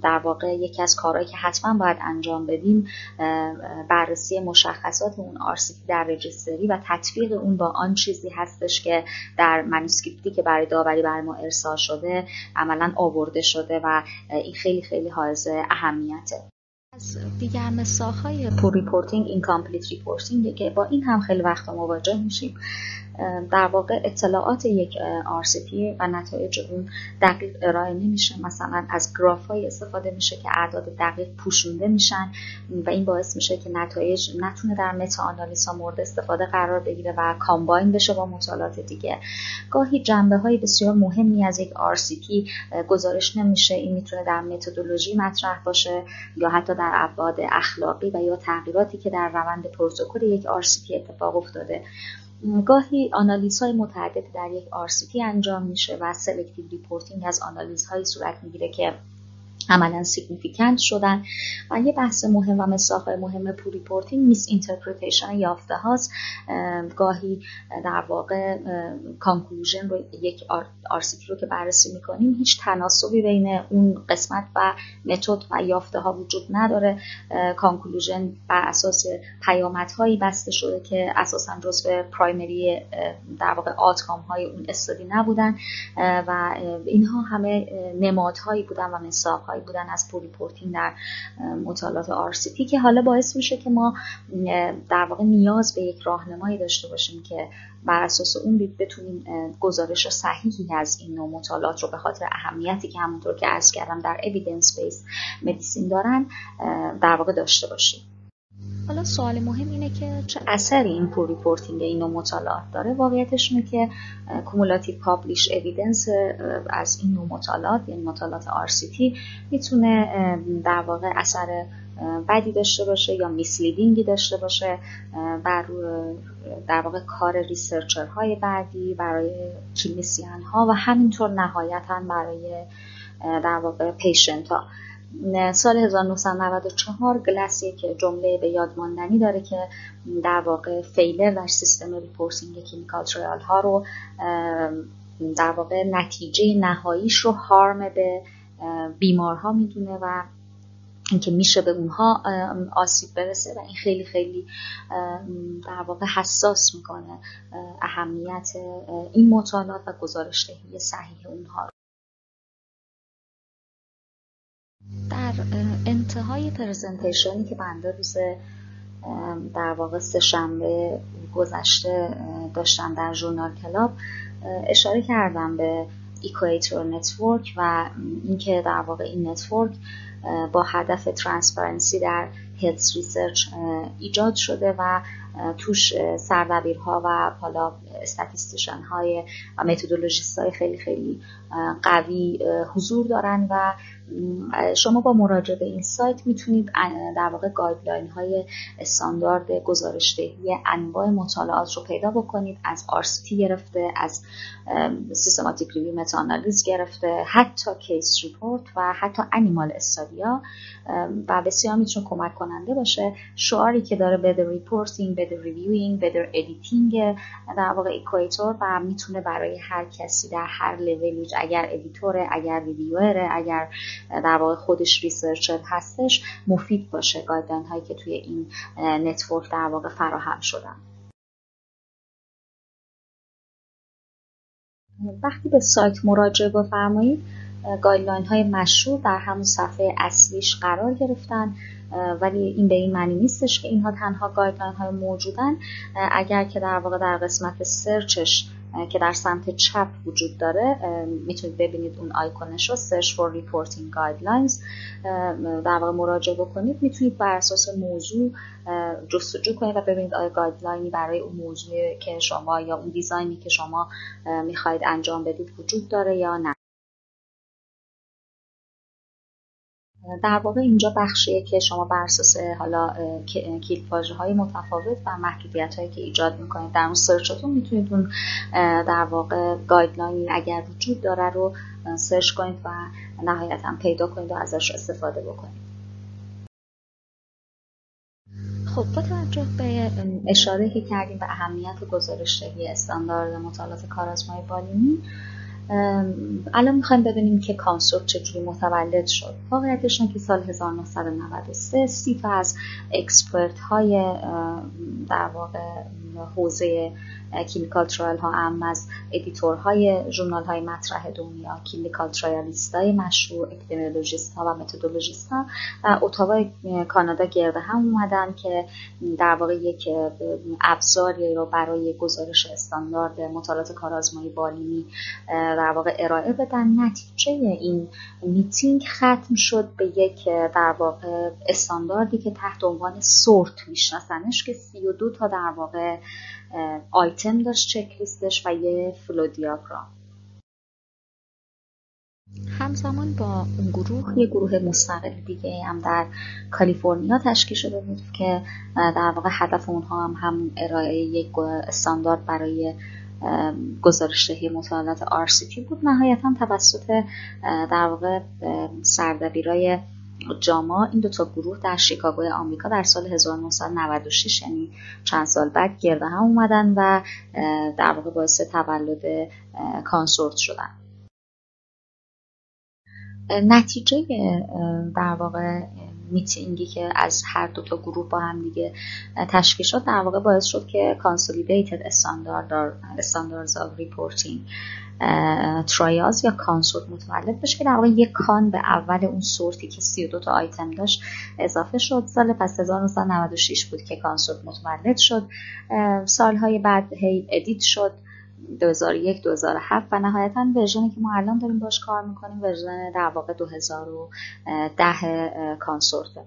در واقع یکی از کارهایی که حتما باید انجام بدیم بررسی مشخصات اون RCT در registry و تطبیق اون با آن چیزی هستش که در manuscript ی که برای داوری بر ما ارسال شده عملا آورده شده و این خیلی خیلی حائز اهمیته. از دیگر مصداق‌های poor reporting incomplete reporting که با این هم خیلی وقتا مواجه میشیم در واقع اطلاعات یک RCT و نتایج اون دقیق ارائه نمیشه. مثلا از گراف های استفاده میشه که اعداد دقیق پوشونده میشن و این باعث میشه که نتایج نتونه در meta-analysis ها مورد استفاده قرار بگیره و combine بشه با مطالعات دیگه. گاهی جنبه های بسیار مهمی از یک RCT گزارش نمیشه. این می‌تونه در متدولوژی مطرح باشه یا حتی در ابعاد اخلاقی و یا تغییراتی که در روند پروتکل یک RCT اتفاق افتاده. گاهی آنالیز های متعدد در یک RCT انجام میشه و selective reporting از آنالیز های صورت می‌گیره که عملا significant شدن. و یه بحث مهم و مصداق مهم poor reporting misinterpretation یافته هاست. گاهی در واقع conclusion رو یک RCT رو که بررسی می‌کنیم هیچ تناسبی بین اون قسمت و متد و یافته ها وجود نداره. conclusion بر اساس پیامدهایی بسته شده که اساسا جزو primary در واقع outcome های اون study نبودن. و اینها همه نمادهایی بودن و مصداق بودن از poor reporting در مطالعات RCT که حالا باعث میشه که ما در واقع نیاز به یک راهنمایی داشته باشیم که بر اساس اون بتونیم گزارش صحیحی از این نوع مطالعات رو به خاطر اهمیتی که همونطور که عرض کردم در evidence-based medicine دارن در واقع داشته باشیم. حالا سوال مهم اینه که چه اثری این poor reporting اینو مطالعات داره؟ واقعیتش اینه که cumulative published evidence از این نوع مطالعات یعنی مطالعات RCT می‌تونه در واقع اثر بدی داشته باشه یا misleading ی داشته باشه بر در واقع کار researcher های بعدی برای clinician ها و همینطور نهایتا برای در واقع patient ها سال 1994 گلس یک جمله به یاد ماندنی داره که در واقع failure در سیستم reporting clinical trial ها رو در واقع نتیجه نهاییش رو harm به بیمارها می‌دونه و اینکه میشه به اونها آسیب برسه و این خیلی خیلی در واقع حساس می‌کنه اهمیت این مطالعات و گزارش دهی صحیح اونها رو. در انتهای پرزنتیشنی که بنده روز در واقع سه شنبه گذشته داشتم در ژورنال کلاب اشاره کردم به EQUATOR Network و اینکه در واقع این network با هدف transparency در health research ایجاد شده و توش سردبیرها و حالا statistician های و methodologist های خیلی خیلی قوی حضور دارن و شما با مراجعه به این سایت می‌تونید در واقع guideline های استاندارد گزارشدهی انواع مطالعات رو پیدا بکنید. از RCT گرفته از systematic review meta-analysis گرفته حتی case report و حتی animal study ا. و بسیار می‌تونه کمک کننده باشه شعاری که داره better reporting better reviewing better editing در واقع EQUATOR و می‌تونه برای هر کسی در هر لولی اگر editor ه اگر ریویوره اگر در واقع خودش researcher هستش مفید باشه. guideline هایی که توی این network در واقع فراهم شدن. وقتی به سایت مراجعه بفرمایید guideline های مشهور در همون صفحه اصلیش قرار گرفتن. ولی این به این معنی نیستش که اینها تنها guideline های موجودن. اگر که در واقع در قسمت search ش که در سمت چپ وجود داره می‌تونید ببینید اون آیکونش رو search for reporting guidelines. در واقع مراجعه بکنید. می‌تونید بر اساس موضوع جستجو کنید و ببینید آیا guideline ی برای اون موضوع که شما یا اون design ی که شما می‌خواهید انجام بدید وجود داره یا نه. در واقع اینجا بخشیه که شما بر اساس حالا کلیک های متفاوت و محدودیت هایی که ایجاد می‌کنید در اون search تون می‌تونید اون در واقع guideline ی اگر وجود داره رو search کنید و نهایتا پیدا کنید و ازش استفاده بکنید. خب با توجه به اشاره که کردیم به اهمیت گزارشدهی استاندارد مطالعات کارآزمایی بالینی الان می‌خوایم ببینیم که CONSORT چجوری متولد شد. واقعیتش که سال 1993 سی از expert های در واقع حوزه clinical trial ها هم از editor های ژورنال های مطرح دنیا clinical trialist های مشهور epidemiologist ها و methodologist ها و اتاوا کانادا گرد هم اومدن که در واقع یک ابزاری رو برای گزارش استاندارد مطالعات کارآزمایی بالینی در واقع ارائه بدن. نتیجه این میتینگ ختم شد به یک در واقع استانداردی که تحت عنوان SORT میشناسنش که 32 تا در واقع آیتم داشت چک لیستش و یه flow diagram. همزمان با اون گروه یه گروه مستقل دیگه هم در کالیفرنیا تشکیل شده بود که در واقع هدف اونها هم هم ارائه یک استاندارد برای گزارشدهی مطالعات RCT بود. نهایتا توسط در واقع سردبیرای جاما این دو تا گروه در شیکاگو آمریکا در سال 1996 یعنی چند سال بعد گرده هم اومدن و در واقع باعث تولد CONSORT شدن. نتیجه در واقع میتینگی که از هر دو تا گروه با هم دیگه تشکیل شد در واقع باعث شد که Consolidated Standards of Reporting Trials یا CONSORT متولد بشه که در واقع یک CON به اول اون SORT ی که 32 تا آیتم داشت اضافه شد. سال پس 1996 بود که CONSORT متولد شد. سالهای بعد هی edit شد. 2001 2007 و نهایتا version ی که ما الان داریم باش کار می‌کنیم version در واقع 2010 CONSORT ه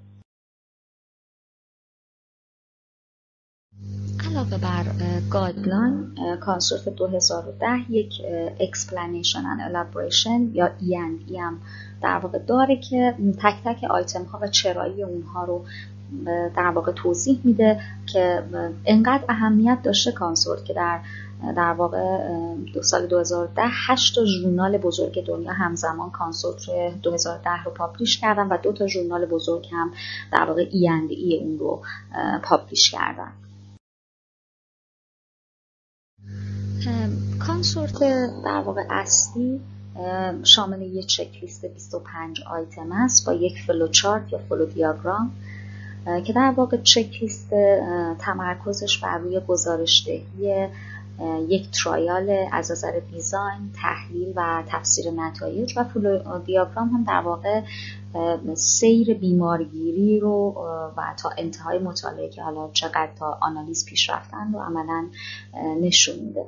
علاوه بر guideline CONSORT 2010 یک explanation and elaboration یا E&E هم در واقع داره که تک تک آیتم ها و چرایی اونها رو در واقع توضیح میده که انقدر اهمیت داشته CONSORT که در در واقع دو سال 2010 هشت تا ژورنال بزرگ دنیا همزمان CONSORT 2010 رو publish کردن و دو تا ژورنال بزرگ هم در واقع E and E اون رو publish کردن. CONSORT در واقع اصلی شامل یک چک لیست 25 آیتم است با یک flow chart یا flow diagram که در واقع چک لیست تمرکزش بر روی گزارشدهی یک trial از نظر design، تحلیل و تفسیر نتایج و flow diagram هم در واقع سیر بیمارگیری رو و تا انتهای مطالعه که حالا چقدر تا آنالیز پیش رفتن رو عملا نشون میده.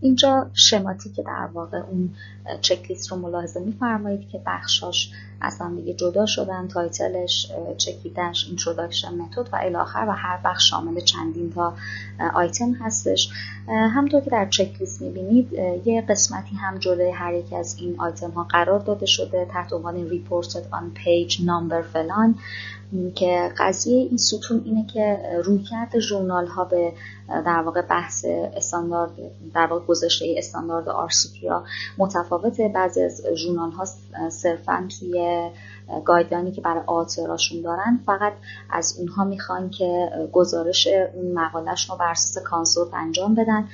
اینجا شماتی که در واقع اون چکلیست رو ملاحظه میفرمایید که بخشاش از هم دیگه جدا شدن title ش چکیده‌ش introduction method و الی آخر و هر بخش شامل چندین تا آیتم هستش. همونطور که در چکلیست می‌بینید یه قسمتی هم جلوی هر یک از این آیتم ها قرار داده شده تحت عنوان reported on page number فلان. که قضیه این ستون اینه که رویکرد ژورنال ها به در واقع بحث استاندارد در واقع گذشته استاندارد آرسیپیا متفاوته. بعضی از ژورنال ها صرفا توی گایدلاینی که برای آتراشون دارن فقط از اونها می‌خوان که گزارش اون مقالهشون رو بر اساس کانسورت انجام بدن.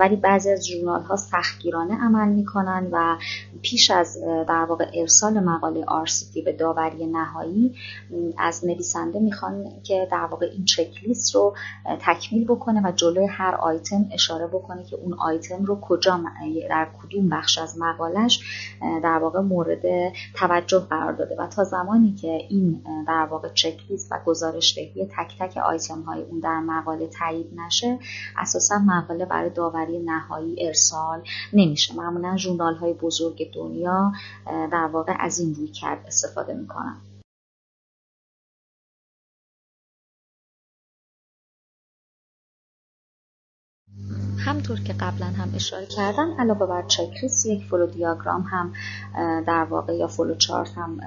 ولی بعضی از ژورنال ها سختگیرانه عمل می‌کنن و پیش از در واقع ارسال مقاله آرسیتی به داوری نهایی از نویسنده می‌خوان که در واقع این چک لیست رو تکمیل بکنه و جلوی هر آیتم اشاره بکنه که اون آیتم رو کجا در کدوم بخش از مقالش در واقع مورد توجه قرار داده. تا زمانی که این در واقع چک لیست و گزارش دهی تک تک آیتم های اون در مقاله تایید نشه اساسا مقاله برای داوری نهایی ارسال نمیشه. معمولا ژورنال های بزرگ دنیا در واقع از این روی کرد استفاده می‌کنن. همونطور که قبلا هم اشاره کردم علاوه بر چکلیست یک flow diagram هم در واقع یا flow chart هم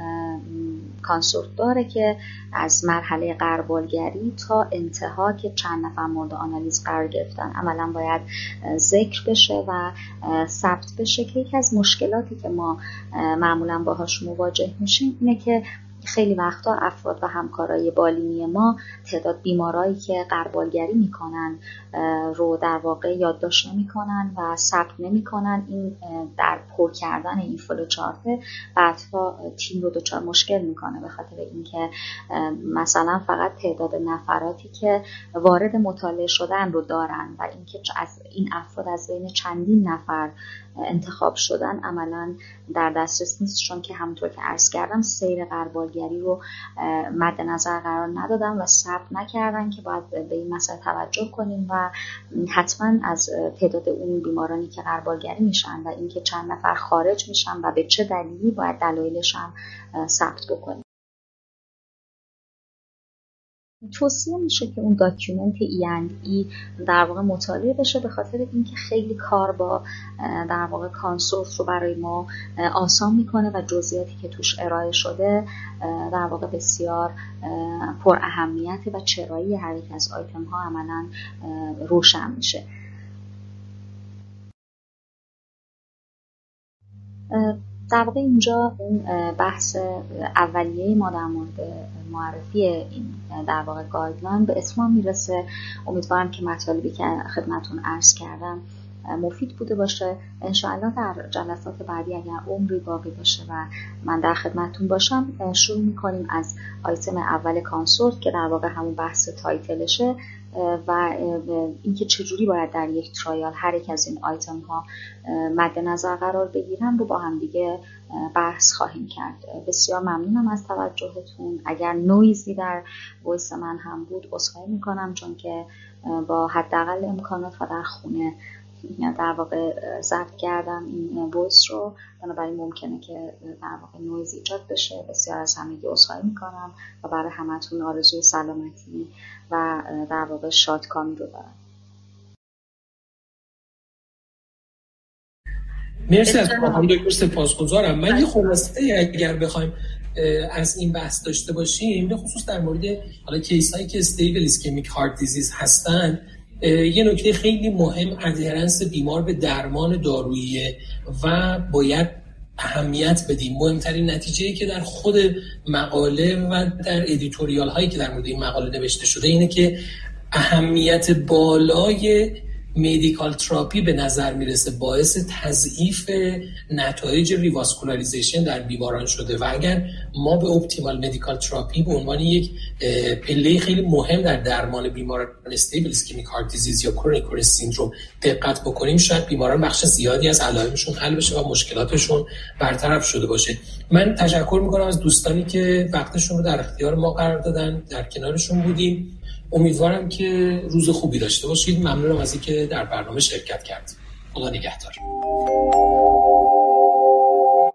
CONSORT داره که از مرحله غربالگری تا انتها که چند نفر مورد آنالیز قرار گرفتن. عملا باید ذکر بشه و ثبت بشه که یکی از مشکلاتی که ما معمولا باهاش مواجه میشیم اینه که خیلی وقتا افراد و همکارای بالینی ما تعداد بیمارایی که قربالگری می‌کنن رو در واقع یادداشت نمی‌کنن و ثبت نمی‌کنن. این در پر کردن این فلو چارت بعدها تیم رو دچار مشکل می‌کنه به خاطر اینکه مثلا فقط تعداد نفراتی که وارد مطالعه شدن رو دارن و اینکه از این افراد از بین چندین نفر انتخاب شدن عملا در دسترس نیست چون که همونطور که عرض کردم سیر قربالگری رو مد نظر قرار ندادن و ثبت نکردن که باید به این مسئله توجه کنیم و حتما از تعداد اون بیمارانی که غربالگری میشن و اینکه چند نفر خارج میشن و به چه دلیلی باید دلایلش هم ثبت بکنیم. توصیه میشه که اون document E and E در واقع مطالعه بشه به خاطر اینکه خیلی کار با در واقع CONSORT رو برای ما آسان می‌کنه و جزئیاتی که توش ارائه شده در واقع بسیار پر اهمیته و چرایی هر یک از آیتم ها عملا روشن میشه. در واقع اینجا اون بحث اولیه ما در مورد معرفی این در واقع گایدلاین به اتمام می‌رسه. امیدوارم که مطالبی که خدمتون عرض کردم مفید بوده باشه. انشاءالله در جلسات بعدی اگر عمری باقی باشه و من در خدمتتون باشم شروع می‌کنیم از آیتم اول CONSORT که در واقع همون بحث title شه. و اینکه چجوری باید در یک trial هر یک از این آیتم ها مد نظر قرار بگیرن رو با هم دیگه بحث خواهیم کرد. بسیار ممنونم از توجهتون. اگر نویزی در voice من هم بود عذرخواهی می‌کنم چون که با حداقل امکانات و در خونه در واقع ضبط کردم این ویس رو. بنابراین ممکنه که در واقع نویز ایجاد بشه. بسیار از همگی اصخایی می‌کنم و برای همتون آرزوی سلامتی و در واقع شادکامی رو دارم مرسی از هم دکتر سپاسگزارم من یه خلاصه اگر بخوایم از این بحث داشته باشیم به خصوص در مورد حالا case هایی که stable ischemic heart disease هستن یه نکته خیلی مهم adherence بیمار به درمان دارویی و باید اهمیت بدیم. مهمترین نتیجه ای که در خود مقاله و در editorial هایی که در مورد این مقاله نوشته شده اینه که اهمیت بالای medical therapy به نظر می‌رسه باعث تضعیف نتایج revascularization در بیماران شده و اگر ما به optimal medical therapy به عنوان یک پله خیلی مهم در درمان بیماران stable ischemic heart یا chronic syndrome دقت بکنیم شاید بیماران بخش زیادی از علائمشون حل بشه و مشکلاتشون برطرف شده باشه. من تشکر می‌کنم از دوستانی که وقتشون رو در اختیار ما قرار دادن در کنارشون بودیم. امیدوارم که روز خوبی داشته باشید. ممنونم از اینکه در برنامه شرکت کردید. خدا نگهدار.